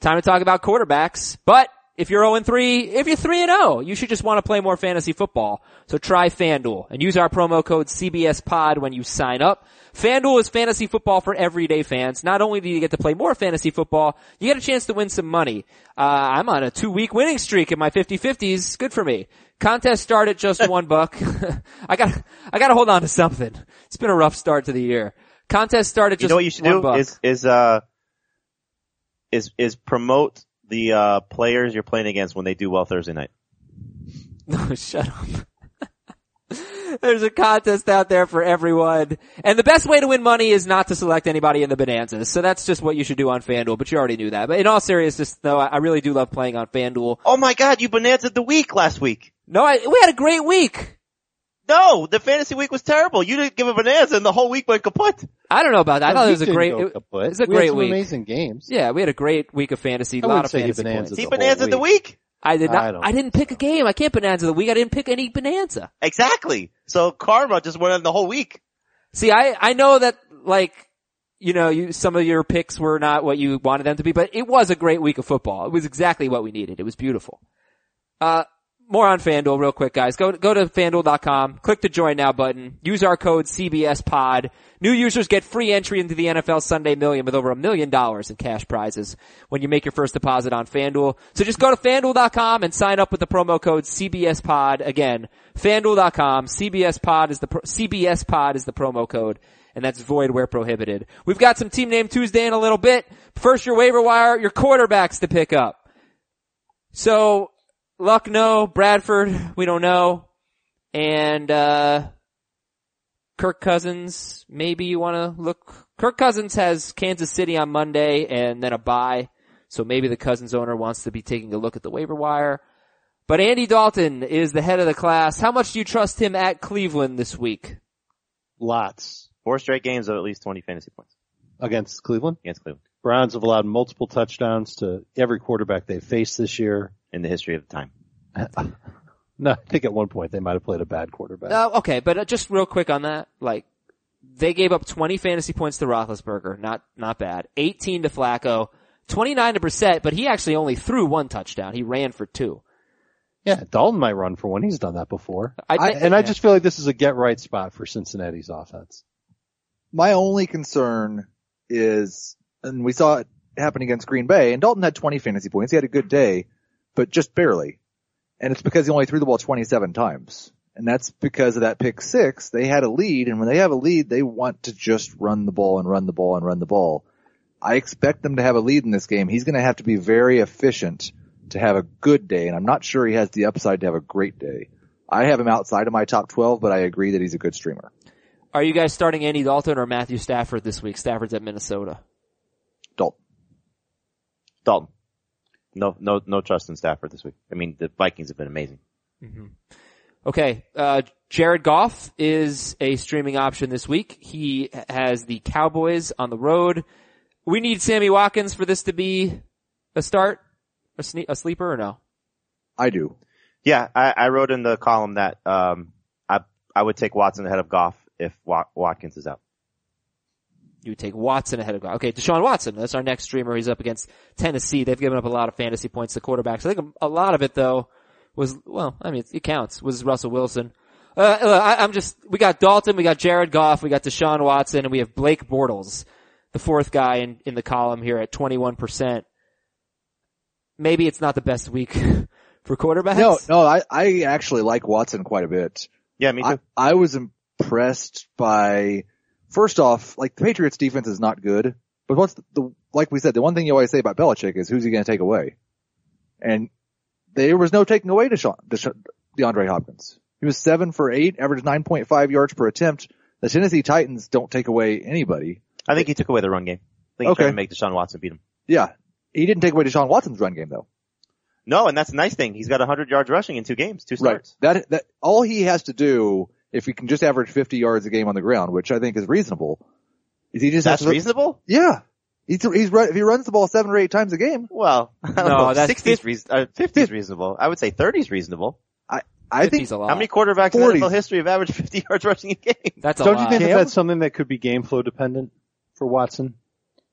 Time to talk about quarterbacks. But if you're 0 3, if you're 3 and 0, you should just want to play more fantasy football. So try FanDuel and use our promo code CBSPOD when you sign up. FanDuel is fantasy football for everyday fans. Not only do you get to play more fantasy football, you get a chance to win some money. Uh, I'm on a two week winning streak in my 50-50s. Good for me. Contest start at just (laughs) one buck. (laughs) I got, I got to hold on to something. It's been a rough start to the year. Contest started just one. You know what you should do buck. is is uh is is promote the uh players you're playing against when they do well Thursday night. (laughs) No, shut up. (laughs) There's a contest out there for everyone. And the best way to win money is not to select anybody in the bonanzas. So that's just what you should do on FanDuel, but you already knew that. But in all seriousness though, I really do love playing on FanDuel. Oh my god, you bonanza the week last week. No, I, we had a great week. No, the fantasy week was terrible. You didn't give a bonanza and the whole week went kaput. I don't know about that. I thought it was a great, didn't it, kaput. it was a We had great some week. amazing games. yeah, we had a great week of fantasy, a I lot of say he fantasy bonanzas points. He the bonanza the week. week. I did not. don't- I didn't pick a game. I can't bonanza the week. I didn't pick any bonanza. Exactly. So karma just went on the whole week. See, I, I know that like, you know, you, some of your picks were not what you wanted them to be, but it was a great week of football. It was exactly what we needed. It was beautiful. Uh, more on FanDuel real quick, guys. Go, go to FanDuel.com, click the join now button, use our code CBS pod. New users get free entry into the NFL Sunday Million with over a million dollars in cash prizes when you make your first deposit on FanDuel. So just go to FanDuel.com and sign up with the promo code CBS pod. Again, FanDuel.com, CBS pod is the, pro- CBS pod is the promo code and that's void where prohibited. We've got some team name Tuesday in a little bit. First, your waiver wire, your quarterbacks to pick up. So, Luck, no. Bradford, we don't know. And, uh, Kirk Cousins, maybe you want to look. Kirk Cousins has Kansas City on Monday and then a bye. So maybe the Cousins owner wants to be taking a look at the waiver wire. But Andy Dalton is the head of the class. How much do you trust him at Cleveland this week? Lots. Four straight games of at least 20 fantasy points Against Cleveland. against Cleveland Browns have allowed multiple touchdowns to every quarterback they've faced this year. in the history of the time. (laughs) No, I think at one point they might have played a bad quarterback. Uh, okay, but uh, just real quick on that, like they gave up 20 fantasy points to Roethlisberger. Not, not bad. 18 to Flacco. 29 to Brissett, but he actually only threw one touchdown. He ran for two. Yeah, Dalton might run for one. He's done that before. I- I, and I just feel like this is a get right spot for Cincinnati's offense. My only concern is, and we saw it happen against Green Bay, and Dalton had 20 fantasy points. He had a good day, but just barely. And it's because he only threw the ball 27 times. And that's because of that pick six. They had a lead, and when they have a lead, they want to just run the ball and run the ball and run the ball. I expect them to have a lead in this game. He's going to have to be very efficient to have a good day, and I'm not sure he has the upside to have a great day. I have him outside of my top 12, but I agree that he's a good streamer. Are you guys starting Andy Dalton or Matthew Stafford this week? Stafford's at Minnesota. Dalton. Dalton. No, no, no trust in Stafford this week. I mean, the Vikings have been amazing. Okay, uh, Jared Goff is a streaming option this week. He has the Cowboys on the road. We need Sammy Watkins for this to be a start, a, sne- a sleeper or no? I do. Yeah, I, I wrote in the column that um, I I would take Watson ahead of Goff if Wat- Watkins is out. You would take Watson ahead of Goff. Okay, Deshaun Watson. That's our next streamer. He's up against Tennessee. They've given up a lot of fantasy points to quarterbacks. I think a lot of it though was, well, I mean, it, it counts, was Russell Wilson. Uh, I, I'm just, we got Dalton, we got Jared Goff, we got Deshaun Watson, and we have Blake Bortles, the fourth guy in, in the column here at 21%. Maybe it's not the best week (laughs) for quarterbacks. No, no, I, I actually like Watson quite a bit. Yeah, me too. I, I was impressed by, first off, like the Patriots defense is not good, but what's the, the like we said, the one thing you always say about Belichick is who's he going to take away? And there was no taking away Deshaun, Deshaun, DeAndre Hopkins. He was seven for eight, averaged 9.5 yards per attempt. The Tennessee Titans don't take away anybody. I think he took away the run game. I think he Okay. tried to make Deshaun Watson beat him. Yeah. He didn't take away Deshaun Watson's run game though. No, and that's a nice thing. He's got 100 yards rushing in two games, two starts. Right. That, that, all he has to do, if he can just average 50 yards a game on the ground, which I think is reasonable, is he just That's has to, reasonable? Yeah. He's, he's run, if he runs the ball seven or eight times a game, Well, (laughs) I don't No, know. that's 60's fif- reas- uh, 50's reasonable. I would say 30's reasonable. I I think 50's a lot. How many quarterbacks in 40s. NFL history have averaged 50 yards rushing a game? That's a Don't lot. you think that that's something that could be game flow dependent for Watson?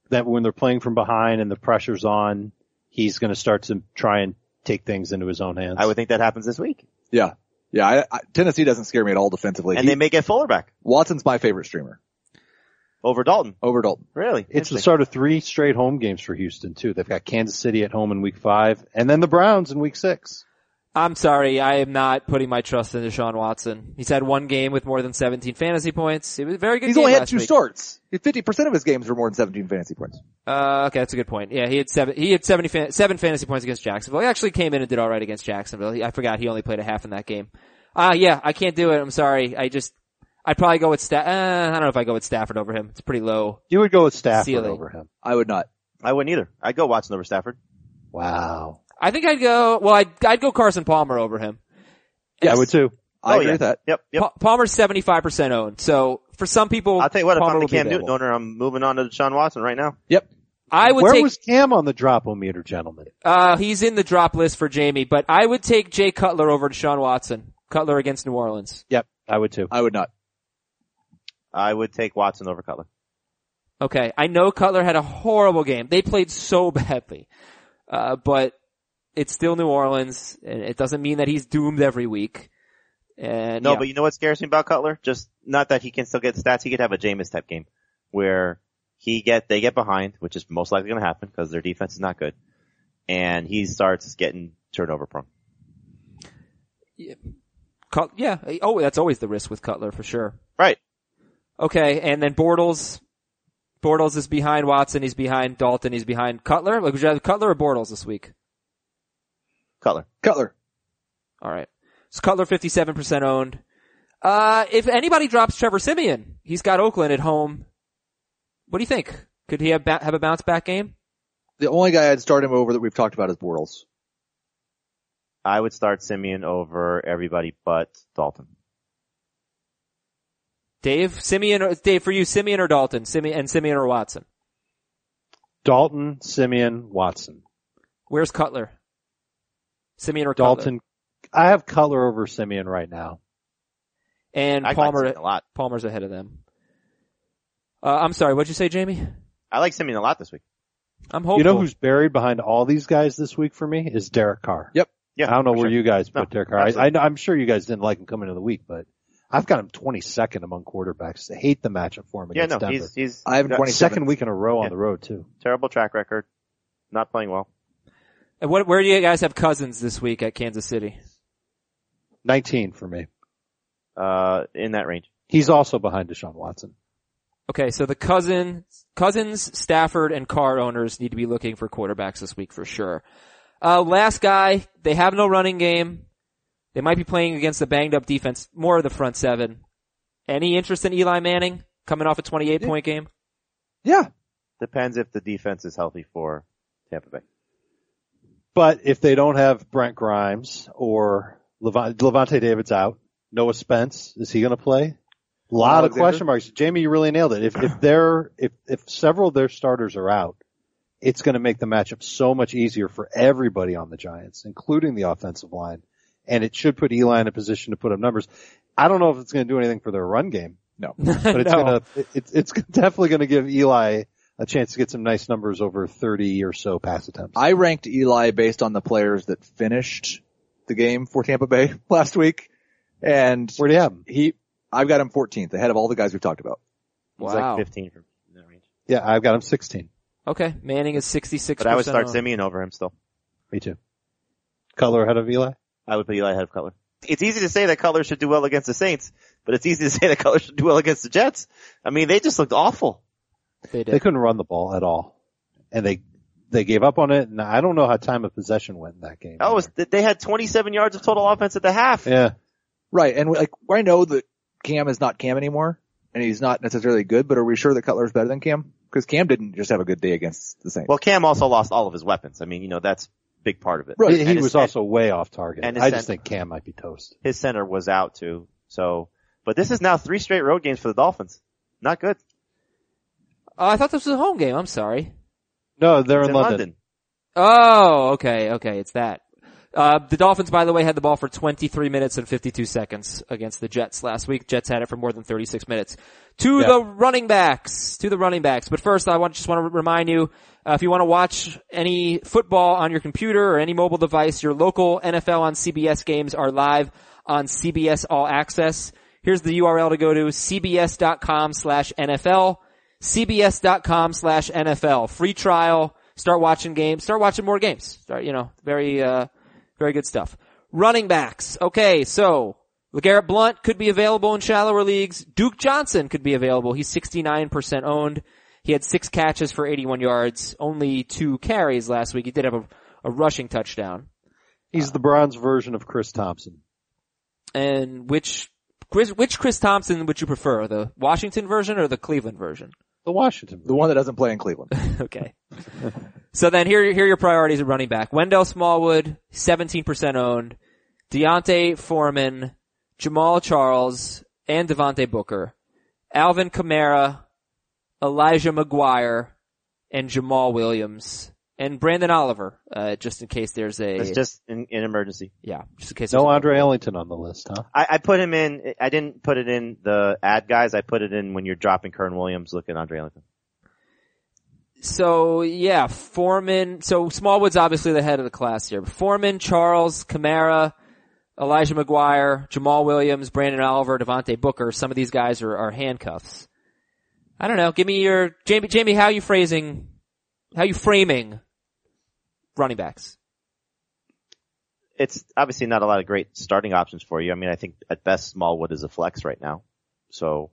That when they're playing from behind and the pressure's on, he's going to start to try and take things into his own hands. I would think that happens this week. Yeah. Yeah, I, I, Tennessee doesn't scare me at all defensively. And He- they may get Fuller back Watson's my favorite streamer over Dalton. over Dalton. Really? It's the start of three straight home games for Houston too. They've got Kansas City at home in week five and then the Browns in week six. I'm sorry, I am not putting my trust in Deshaun Watson. He's had one game with more than 17 fantasy points. It was a very good He's game only had last two week. starts. 50% of his games were more than 17 fantasy points. Uh, okay, that's a good point. Yeah, he had seven, he had 70, fan, seven fantasy points against Jacksonville. He actually came in and did alright against Jacksonville. He, I forgot he only played a half in that game. Uh, yeah, I can't do it. I'm sorry. I just, I'd probably go with Sta- uh, I don't know if I go with Stafford over him. It's pretty low. You would go with Stafford Ceiling. over him. I would not. I wouldn't either. I'd go Watson over Stafford. Wow. I think I'd go, well, I'd, I'd go Carson Palmer over him. Yeah, I would too. I Oh, agree yeah. with that. Yep, yep. Pa- Palmer's 75% owned. So for some people, I'll tell you what, if I'm the will be Cam Newton available. owner, I'm moving on to Deshaun Watson right now. Yep. I would Where take, was Cam on the drop-o-meter, gentlemen? uh, he's in the drop list for Jamie, but I would take Jay Cutler over Deshaun Watson. Cutler against New Orleans. Yep, I would too. I would not. I would take Watson over Cutler. Okay, I know Cutler had a horrible game. They played so badly. Uh, but it's still New Orleans, and it doesn't mean that he's doomed every week. And No, yeah. but you know what scares me about Cutler? Just not that he can still get stats. He could have a Jameis type game where he get they get behind, which is most likely going to happen because their defense is not good, and he starts getting turnover prone. Cut- yeah, oh, that's always the risk with Cutler for sure. Right. Okay, and then Bortles. Bortles is behind Watson. He's behind Dalton. He's behind Cutler. Like, would you rather Cutler or Bortles this week? Cutler. Cutler. All right. So Cutler 57% owned. Uh, if anybody drops Trevor Siemian, he's got Oakland at home. What do you think? Could he have, ba- have a bounce back game? The only guy I'd start him over that we've talked about is Bortles. I would start Siemian over everybody but Dalton. Dave, Siemian, or, Dave, for you, Siemian or Dalton? Siemian, and Siemian or Watson? Dalton, Siemian, Watson. Where's Cutler? Siemian or Cutler? Dalton. I have Cutler over Siemian right now. And I Palmer, Siemian a lot. Palmer's ahead of them. Uh, I'm sorry, what'd you say, Jamie? I like Siemian a lot this week. I'm hopeful. You know who's buried behind all these guys this week for me is Derek Carr. Yep. Yeah, I don't know where sure. you guys put No, Derek Carr. I, absolutely. I, I'm sure you guys didn't like him coming into the week, but I've got him 22nd among quarterbacks. I hate the matchup for him Yeah, against no, Denver. he's he's I have him got 27th. Second week in a row on the road too. terrible track record, not playing well. And what, where do you guys have cousins this week at Kansas City? 19 for me. Uh, in that range. He's also behind Deshaun Watson. Okay, so the cousin, cousins, Stafford, and Carr owners need to be looking for quarterbacks this week for sure. Uh, last guy, they have no running game. They might be playing against the banged up defense, more of the front seven. Any interest in Eli Manning coming off a 28 point game? Yeah. Depends if the defense is healthy for Tampa Bay. But if they don't have Brent Grimes or Levant, Lavonte David's out, Noah Spence, is he going to play? A lot of question marks. Jamie, you really nailed it. If, if they're, if, if several of their starters are out, it's going to make the matchup so much easier for everybody on the Giants, including the offensive line. And it should put Eli in a position to put up numbers. I don't know if it's going to do anything for their run game, No. (laughs) but it's No. going to, it, it's, it's definitely going to give Eli a chance to get some nice numbers over 30 or so pass attempts. I ranked Eli based on the players that finished the game for Tampa Bay (laughs) last week. And Where do you have him? he, I've got him 14th ahead of all the guys we've talked about. He's Wow. like 15 from that range. Yeah, I've got him 16. Okay, Manning is 66 But I would start Siemian over him still. Me too. Color ahead of Eli? I would put Eli ahead of Cutler. It's easy to say that Cutler should do well against the Saints, but it's easy to (laughs) say that Cutler should do well against the Jets. I mean, they just looked awful. They They couldn't run the ball at all. And they, they gave up on it and I don't know how time of possession went in that game. Oh, was, they had 27 yards of total offense at the half. yeah. Right. And like, I know that Cam is not Cam anymore and he's not necessarily good, but are we sure that Cutler is better than Cam? Because Cam didn't just have a good day against the Saints. Well, Cam also lost all of his weapons. I mean, you know, that's a big part of it. Right. He, he And his- was also way off target. and his I just cent- think Cam might be toast. His center was out too. So, but this is now three straight road games for the Dolphins. Not good. Oh, I thought this was a home game. I'm sorry. No, they're It's in London. Oh, okay, okay, it's that. Uh, the Dolphins, by the way, had the ball for 23 minutes and 52 seconds against the Jets last week. Jets had it for more than 36 minutes. To Yeah. the running backs, to the running backs. But first, I want, just want to remind you, uh, if you want to watch any football on your computer or any mobile device, your local NFL on CBS games are live on CBS All Access. Here's the URL to go to, cbs.com slash NFL, cbs.com slash NFL. Free trial, start watching games, start watching more games. Start, you know, very, uh, very good stuff. Running backs. Okay, so LeGarrette Blunt could be available in shallower leagues. Duke Johnson could be available. He's 69% owned. He had six catches for 81 yards, only two carries last week. He did have a, a rushing touchdown. He's the bronze version of Chris Thompson. And which, Chris, which Chris Thompson would you prefer? The Washington version or the Cleveland version? The Washington. the one that doesn't play in Cleveland. (laughs) (laughs) okay. so then here, here are your priorities at running back. Wendell Smallwood, 17% owned. D'Onta Foreman, Jamaal Charles, and Devontae Booker. Alvin Kamara, Elijah McGuire, and Jamaal Williams. And Branden Oliver, uh, just in case there's a, It's just an, an emergency. yeah, just in case No Andre Ellington on the list, huh? I, I put him in. I didn't put it in the ad guys. I put it in when you're dropping Kerwynn Williams. Look at Andre Ellington. So yeah, Foreman. So Smallwood's obviously the head of the class here. Foreman, Charles, Kamara, Elijah McGuire, Jamaal Williams, Branden Oliver, Devontae Booker. Some of these guys are, are handcuffs. I don't know. Give me your Jamie. Jamie, how are you phrasing? How you framing running backs? It's obviously not a lot of great starting options for you. I mean, I think at best Smallwood is a flex right now. So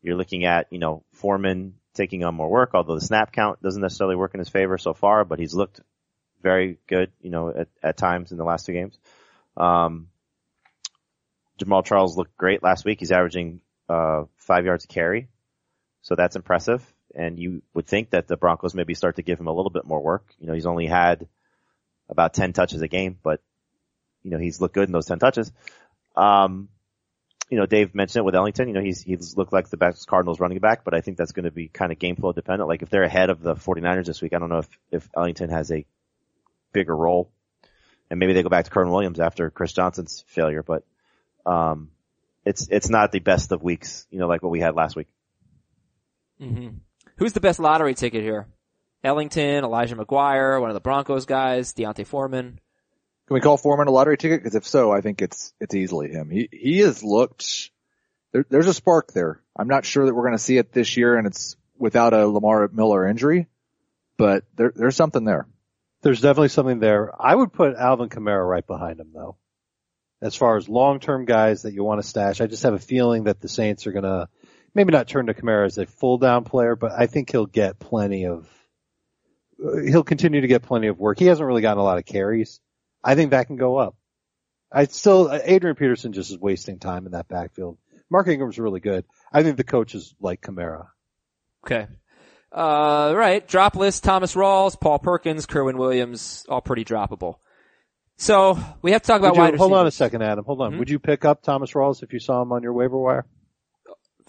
you're looking at, you know, Foreman taking on more work, although the snap count doesn't necessarily work in his favor so far, but he's looked very good, you know, at, at times in the last two games. Um, Jamaal Charles looked great last week. He's averaging, uh, five yards a carry. So that's impressive. And you would think that the Broncos maybe start to give him a little bit more work. You know, he's only had about 10 touches a game, but you know, he's looked good in those 10 touches. Um, you know, Dave mentioned it with Ellington. You know, he's, he's looked like the best Cardinals running back, but I think that's going to be kind of game flow dependent. Like if they're ahead of the 49ers this week, I don't know if, if Ellington has a bigger role and maybe they go back to Kerwynn Williams after Chris Johnson's failure, but, um, it's, it's not the best of weeks, you know, like what we had last week. Who's the best lottery ticket here? Ellington, Elijah McGuire, one of the Broncos guys, D'Onta Foreman. Can we call Foreman a lottery ticket? Because if so, I think it's it's easily him. He he has looked. There, there's a spark there. I'm not sure that we're going to see it this year, and it's without a Lamar Miller injury, but there, there's something there. There's definitely something there. I would put Alvin Kamara right behind him though. As far as long-term guys that you want to stash, I just have a feeling that the Saints are gonna maybe not turn to Kamara as a full down player, but I think he'll get plenty of, he'll continue to get plenty of work. He hasn't really gotten a lot of carries. I think that can go up. I still, Adrian Peterson just is wasting time in that backfield. Mark Ingram's really good. I think the coaches like Kamara. Okay. Uh, right. Drop list, Thomas Rawls, Paul Perkins, Kerwynn Williams, all pretty droppable. So we have to talk about Would you- wide hold on a second, Adam. Hold on. Mhm. Would you pick up Thomas Rawls if you saw him on your waiver wire?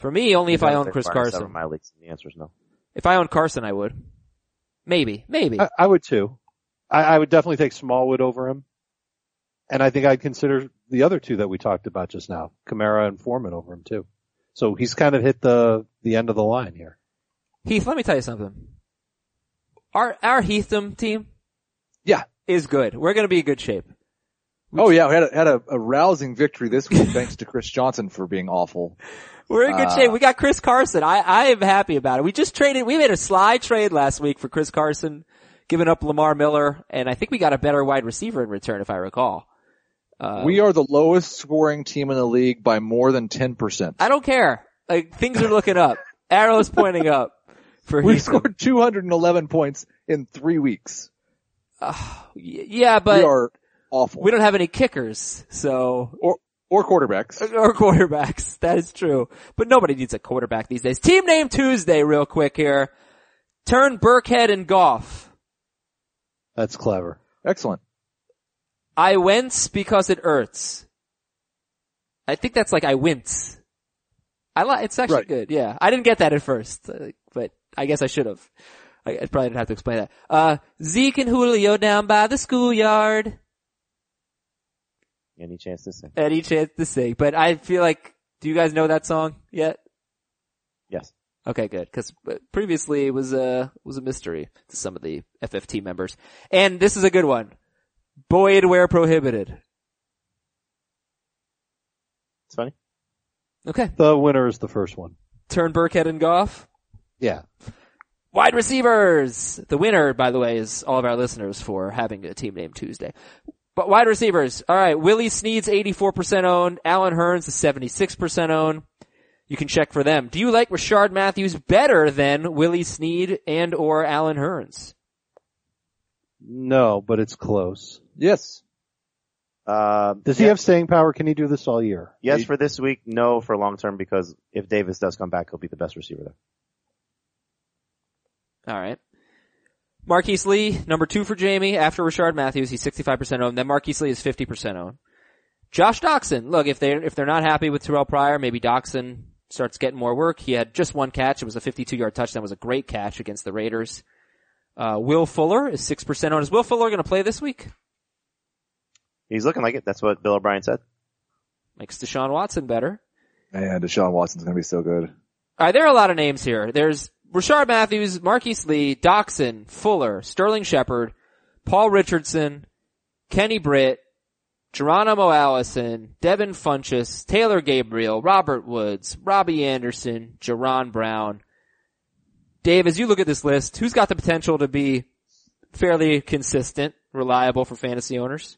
For me, only if I own Chris Carson. My leagues. The answer is no. If I own Carson, I would. Maybe. Maybe. I, I would too. I, I would definitely take Smallwood over him. And I think I'd consider the other two that we talked about just now, Kamara and Foreman over him too. So he's kind of hit the, the end of the line here. Heath, let me tell you something. Our, our Heathdom team Yeah. is good. We're going to be in good shape. Oh yeah, we had a, had a, a rousing victory this week (laughs) thanks to Chris Johnson for being awful. We're in good Uh, shape. We got Chris Carson. I, I am happy about it. We just traded, we made a sly trade last week for Chris Carson, giving up Lamar Miller, and I think we got a better wide receiver in return, if I recall. Uh, we are the lowest scoring team in the league by more than 10%. I don't care. Like, things are looking up. Arrows pointing up for We Heatham. scored 211 points in three weeks. Y- Yeah, we but are awful. we don't have any kickers, so or, or quarterbacks. or quarterbacks. (laughs) That is true. But nobody needs a quarterback these days. Team name Tuesday, real quick here. Turn Burkhead and Goff. That's clever. Excellent. I wince because it hurts. I think that's like I wince. I like, it's actually Right. good. Yeah. I didn't get that at first, uh, but I guess I should have. I, I probably didn't have to explain that. Uh, Zeke and Julio down by the schoolyard. Any chance to say? Any chance to sing, but I feel like, do you guys know that song yet? Yes. Okay, good. Because previously it was a was a mystery to some of the FFT members, and this is a good one. Boyd where prohibited. It's funny. Okay, The winner is the first one. turn Burkhead and Goff. Yeah. Wide receivers. The winner, by the way, is all of our listeners for having a team name Tuesday. But wide receivers. All right. Willie Snead's 84% owned. Allen Hurns is 76% owned. You can check for them. Do you like Rishard Matthews better than Willie Sneed and or Allen Hurns? No, but it's close. Yes. Uh, Does he have staying power? Can he do this all year? yes for this week, no for long term because if Davis does come back, he'll be the best receiver there. All right. Marquise Lee, number two for Jamie after Rishard Matthews. He's 65% owned. Then Marquise Lee is 50% owned. Josh Doctson. Look, if they if they're not happy with Terrelle Pryor, maybe Doctson starts getting more work. He had just one catch. It was a 52 yard touchdown. It was a great catch against the Raiders. Uh, Will Fuller is 6% owned. Is Will Fuller going to play this week? He's looking like it. That's what Bill O'Brien said. Makes Deshaun Watson better. Man, Deshaun Watson's gonna be so good. All right, there are a lot of names here. There's Rishard Matthews, Marquise Lee, Doctson, Fuller, Sterling Shepard, Paul Richardson, Kenny Britt, Geronimo Allison, Devin Funchess, Taylor Gabriel, Robert Woods, Robbie Anderson, Jaron Brown. Dave, as you look at this list, who's got the potential to be fairly consistent, reliable for fantasy owners?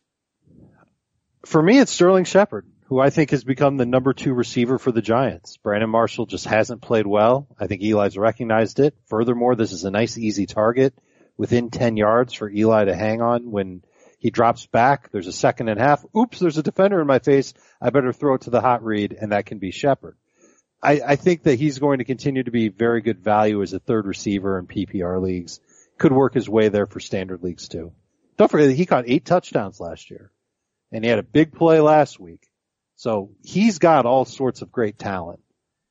For me, it's Sterling Shepard, who I think has become the number two receiver for the Giants. Brandon Marshall just hasn't played well. I think Eli's recognized it. Furthermore, this is a nice easy target within 10 yards for Eli to hang on when he drops back. There's a second and a half. Oops, there's a defender in my face. I better throw it to the hot read and that can be Shepard. I, I think that he's going to continue to be very good value as a third receiver in PPR leagues. Could work his way there for standard leagues too. Don't forget that he caught eight touchdowns last year and he had a big play last week. So he's got all sorts of great talent.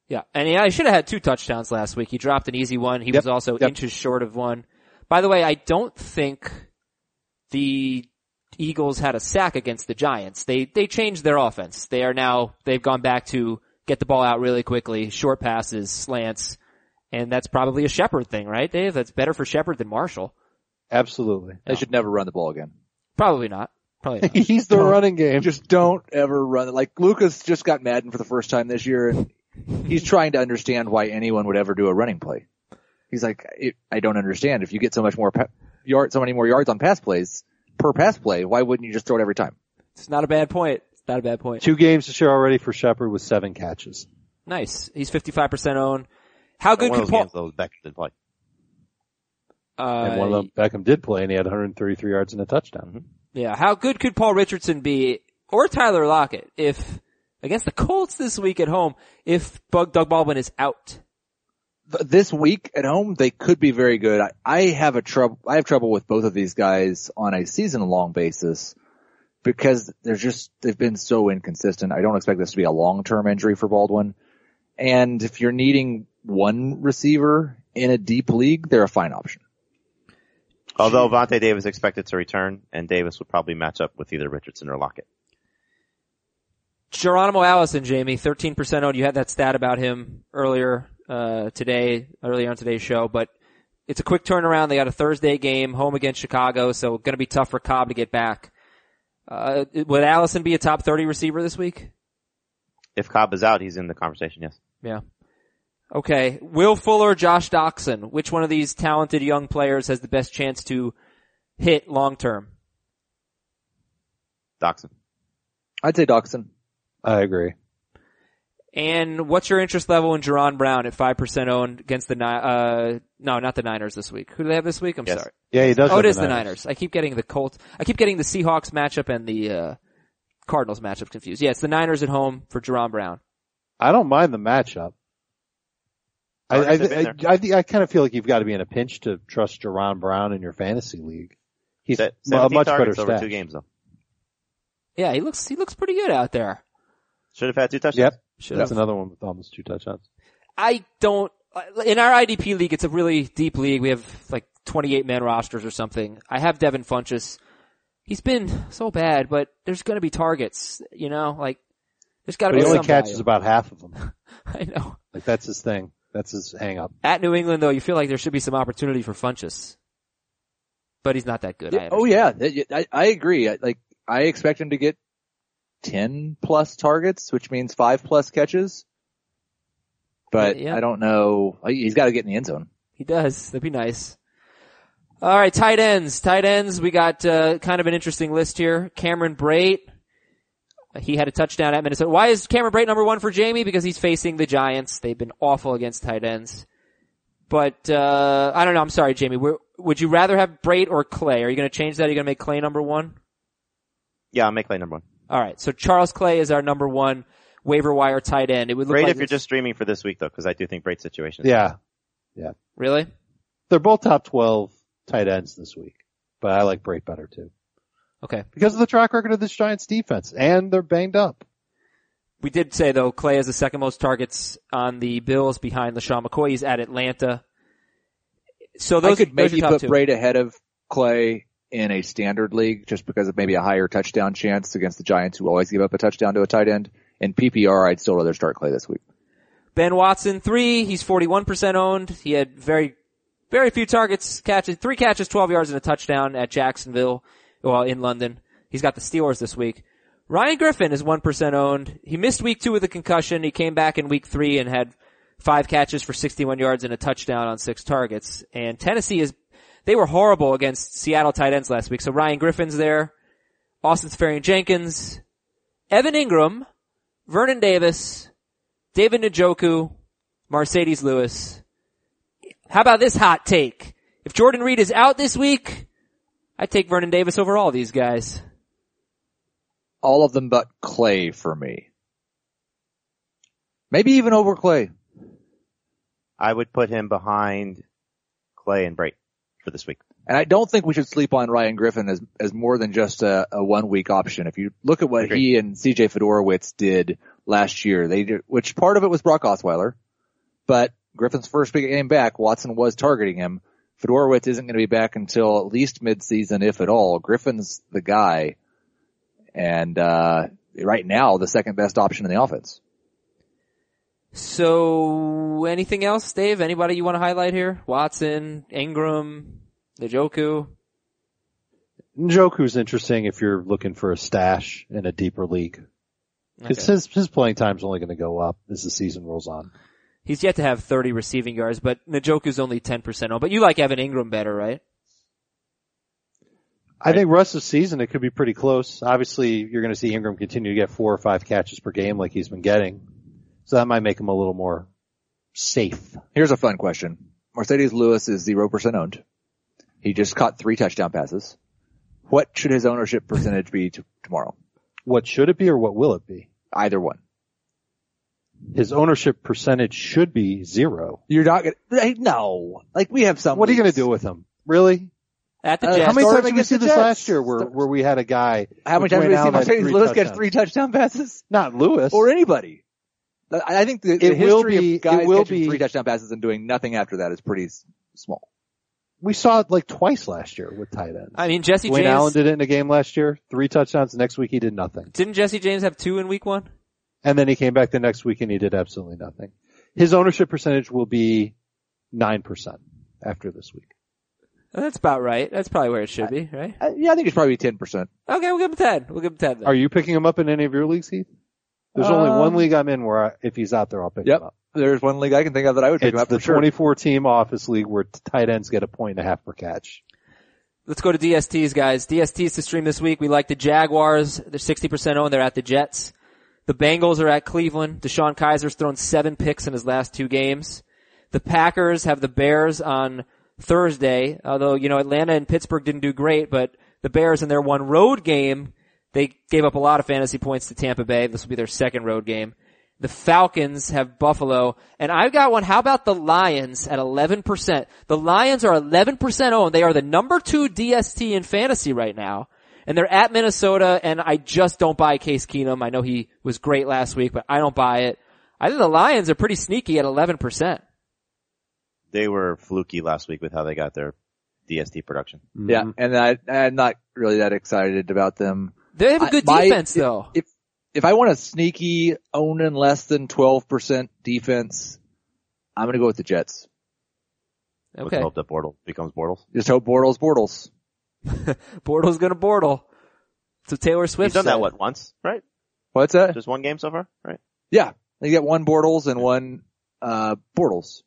Yeah, and he, I should have had two touchdowns last week. He dropped an easy one. He Yep, was also yep. inches short of one. By the way, I don't think the Eagles had a sack against the Giants. They they changed their offense. They are now they've gone back to get the ball out really quickly, short passes, slants, And that's probably a Shepard thing, right, Dave? That's better for Shepard than Marshall. Absolutely. They should never run the ball again. Probably not. Probably. (laughs) He's the Don't. running game. Just don't ever run it. Like Lucas just got Madden for the first time this year and he's trying to understand why anyone would ever do a running play. He's like, it, I don't understand. If you get so much more pa- yard, so many more yards on pass plays per pass play, why wouldn't you just throw it every time? It's not a bad point. It's not a bad point. Two games this year already for Shepard with seven catches. Nice. He's 55% owned. How good One could of those Paul, games those Beckham did play. uh, and one of them Beckham did play and he had 133 yards and a touchdown. Yeah, how good could Paul Richardson be, or Tyler Lockett, if, against the Colts this week at home, if Doug Baldwin is out? This week at home, they could be very good. I, I have a trouble, I have trouble with both of these guys on a season long basis because they're just, they've been so inconsistent. I don't expect this to be a long-term injury for Baldwin. And if you're needing one receiver in a deep league, they're a fine option. Although Vontae Davis expected to return, and Davis would probably match up with either Richardson or Lockett. Geronimo Allison, Jamie, 13% owned. You had that stat about him earlier, uh, today, earlier on today's show, but it's a quick turnaround. They got a Thursday game home against Chicago, so gonna be tough for Cobb to get back. Uh, would Allison be a top 30 receiver this week? If Cobb is out, he's in the conversation, yes. Yeah. Okay. Will Fuller, Josh Doctson. Which one of these talented young players has the best chance to hit long term? Doctson. I'd say Doctson. I agree. And what's your interest level in Jaron Brown at 5% owned against the, Ni- uh, no, not the Niners this week. Who do they have this week? I'm Yes. sorry. Yeah, he does. Oh, have it is the Niners. I keep getting the Colts. I keep getting the Seahawks matchup and the, uh, Cardinals matchup confused. Yeah, it's the Niners at home for Jaron Brown. I don't mind the matchup. I, I, I, I, kind of feel like you've got to be in a pinch to trust Jaron Brown in your fantasy league. He's Se- a much better over stat. two games though. Yeah, he looks, he looks pretty good out there. Should have had two touchdowns. Yep. Should That's have. another one with almost two touchdowns. I don't, in our IDP league, it's a really deep league. We have like 28 man rosters or something. I have Devin Funchess. He's been so bad, but there's gonna be targets, you know, like, there's gotta But be he only some catches value. about half of them. (laughs) I know. Like that's his thing. That's his hang up. At New England though, you feel like there should be some opportunity for Funchess. But he's not that good. I oh yeah, I, I agree. I, like I expect him to get ten plus targets, which means five plus catches. But Yeah, yeah. I don't know. He's got to get in the end zone. He does. That'd be nice. All right, tight ends. Tight ends. We got uh, kind of an interesting list here. Cameron Brate. He had a touchdown at Minnesota. Why is Cameron Brate number one for Jamie? Because he's facing the Giants. They've been awful against tight ends. But uh I don't know. I'm sorry, Jamie. We're, would you rather have Brate or Clay? Are you going to change that? Are you going to make Clay number one? Yeah, I'll make Clay number one. All right. So Charles Clay is our number one waiver wire tight end. It would look Great like if you're this- just streaming for this week though, because I do think Brate's situation. is- Yeah. really. They're both top 12 tight ends this week, but I like Brate better too. Okay. Because of the track record of this Giants defense and they're banged up. We did say though, Clay has the second most targets on the Bills behind LeSean McCoy. He's at Atlanta. So those, I could those are maybe top put two. Brate ahead of Clay in a standard league just because of maybe a higher touchdown chance against the Giants who always give up a touchdown to a tight end. In PPR, I'd still rather start Clay this week. Ben Watson, three. He's 41% owned. He had very, very few targets, catches, three catches, 12 yards and a touchdown at Jacksonville, well, in London. He's got the Steelers this week. Ryan Griffin is 1% owned. He missed week two with a concussion. He came back in week three and had five catches for 61 yards and a touchdown on six targets. And Tennessee is, they were horrible against Seattle tight ends last week. So Ryan Griffin's there. Austin Seferian-Jenkins, Evan Engram, Vernon Davis, David Njoku, Marcedes Lewis. How about this hot take? If Jordan Reed is out this week, I take Vernon Davis over all these guys. All of them but Clay for me. Maybe even over Clay. I would put him behind Clay and Brate for this week. And I don't think we should sleep on Ryan Griffin as, as more than just a, a one week option. If you look at what Agreed. he and CJ Fedorowicz did last year, they did, which part of it was Brock Osweiler, but Griffin's first big game back, Watson was targeting him. Fedorowicz isn't going to be back until at least midseason, if at all. Griffin's the guy. And, uh, right now, the second best option in the offense. So, anything else, Dave? Anybody you want to highlight here? Watson, Engram, Njoku? Njoku's interesting if you're looking for a stash in a deeper league. Because Okay. his, his playing time's only going to go up as the season rolls on. He's yet to have 30 receiving yards, but Njoku's only 10% on. But you like Evan Engram better, right? I think rest of the season it could be pretty close. Obviously, you're going to see Engram continue to get four or five catches per game like he's been getting. So that might make him a little more safe. Here's a fun question. Marcedes Lewis is 0% owned. He just caught three touchdown passes. What should his ownership percentage be t- tomorrow? What should it be or what will it be? Either one. His ownership percentage should be zero. You're not gonna, hey, no. Like we have some. What are you gonna do with him? Really? At the Uh, Jets. How many times him did we see this Jets. last year where, where we had a guy? How many times have Dwayne we seen Allen had three Lewis get three touchdown passes? Not Lewis. Or anybody. I I think the, the It will history be- of guys it will catching be- three touchdown passes and doing nothing after that is pretty s- small. we saw it like twice last year with tight ends. I mean, Jesse Dwayne James, Allen did it in a game last year. Three touchdowns. Next week he did nothing. didn't Jesse James have two in week one? And then he came back the next week and he did absolutely nothing. His ownership percentage will be 9% after this week. That's about right. That's probably where it should be, right? Uh, yeah, I think it's probably 10%. Okay, we'll give him 10. We'll give him 10 then. Are you picking him up in any of your leagues, Heath? There's only Um, one league I'm in where I, if he's out there, I'll pick Yep. him up. There's one league I can think of that I would pick him up the for sure. 24 team office league where tight ends get a point and a half per catch. Let's go to DSTs, guys. DSTs to stream this week. We like the Jaguars. They're 60% owned. They're at the Jets. The Bengals are at Cleveland. DeShone Kizer's thrown seven picks in his last two games. The Packers have the Bears on Thursday, although, you know, Atlanta and Pittsburgh didn't do great, but the Bears in their one road game, they gave up a lot of fantasy points to Tampa Bay. This will be their second road game. The Falcons have Buffalo, and I've got one. How about the Lions at 11%? The Lions are 11% owned. They are the number two DST in fantasy right now. And they're at Minnesota, and I just don't buy Case Keenum. I know he was great last week, but I don't buy it. I think the Lions are pretty sneaky at 11%. They were fluky last week with how they got their DST production. Mm-hmm. Yeah, and I, I'm not really that excited about them. They have a good my- defense though. If if I want a sneaky owning less than 12% defense, I'm going to go with the Jets. With Okay. the hope that Bortles becomes Bortles. Just hope Bortles Bortles. (laughs) Bortle's gonna Bortle. So Taylor Swift He's done that said. what once, right? What's that? Just one game so far, right? Yeah, they get one Bortles and one uh Bortles.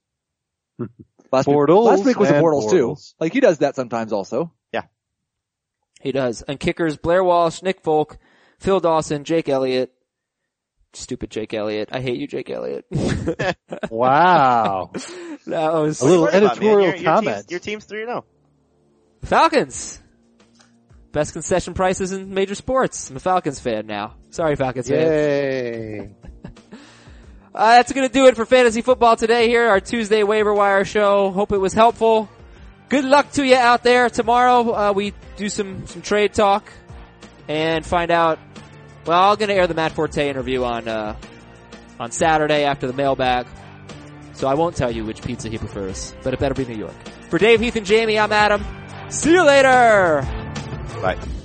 (laughs) Last Bortles week, last week was a and Bortles, too. Like he does that sometimes also. Yeah, he does. And kickers, Blair Walsh, Nick Folk, Phil Dawson, Jake Elliott. Stupid Jake Elliott. I hate you, Jake Elliott. (laughs) wow. that was A little What about, editorial Your- your comment. team's- Your team's three oh. 0. Falcons. Best concession prices in major sports. I'm a Falcons fan now. Sorry, Falcons fans. Yay. (laughs) Uh, that's going to do it for fantasy football today here, our Tuesday waiver wire show. Hope it was helpful. Good luck to you out there. Tomorrow, uh, we do some, some trade talk and find out, well, I'm going to air the Matt Forte interview on, uh, on Saturday after the mailbag. So I won't tell you which pizza he prefers, but it better be New York. For Dave, Heath, and Jamie, I'm Adam. See you later! Bye.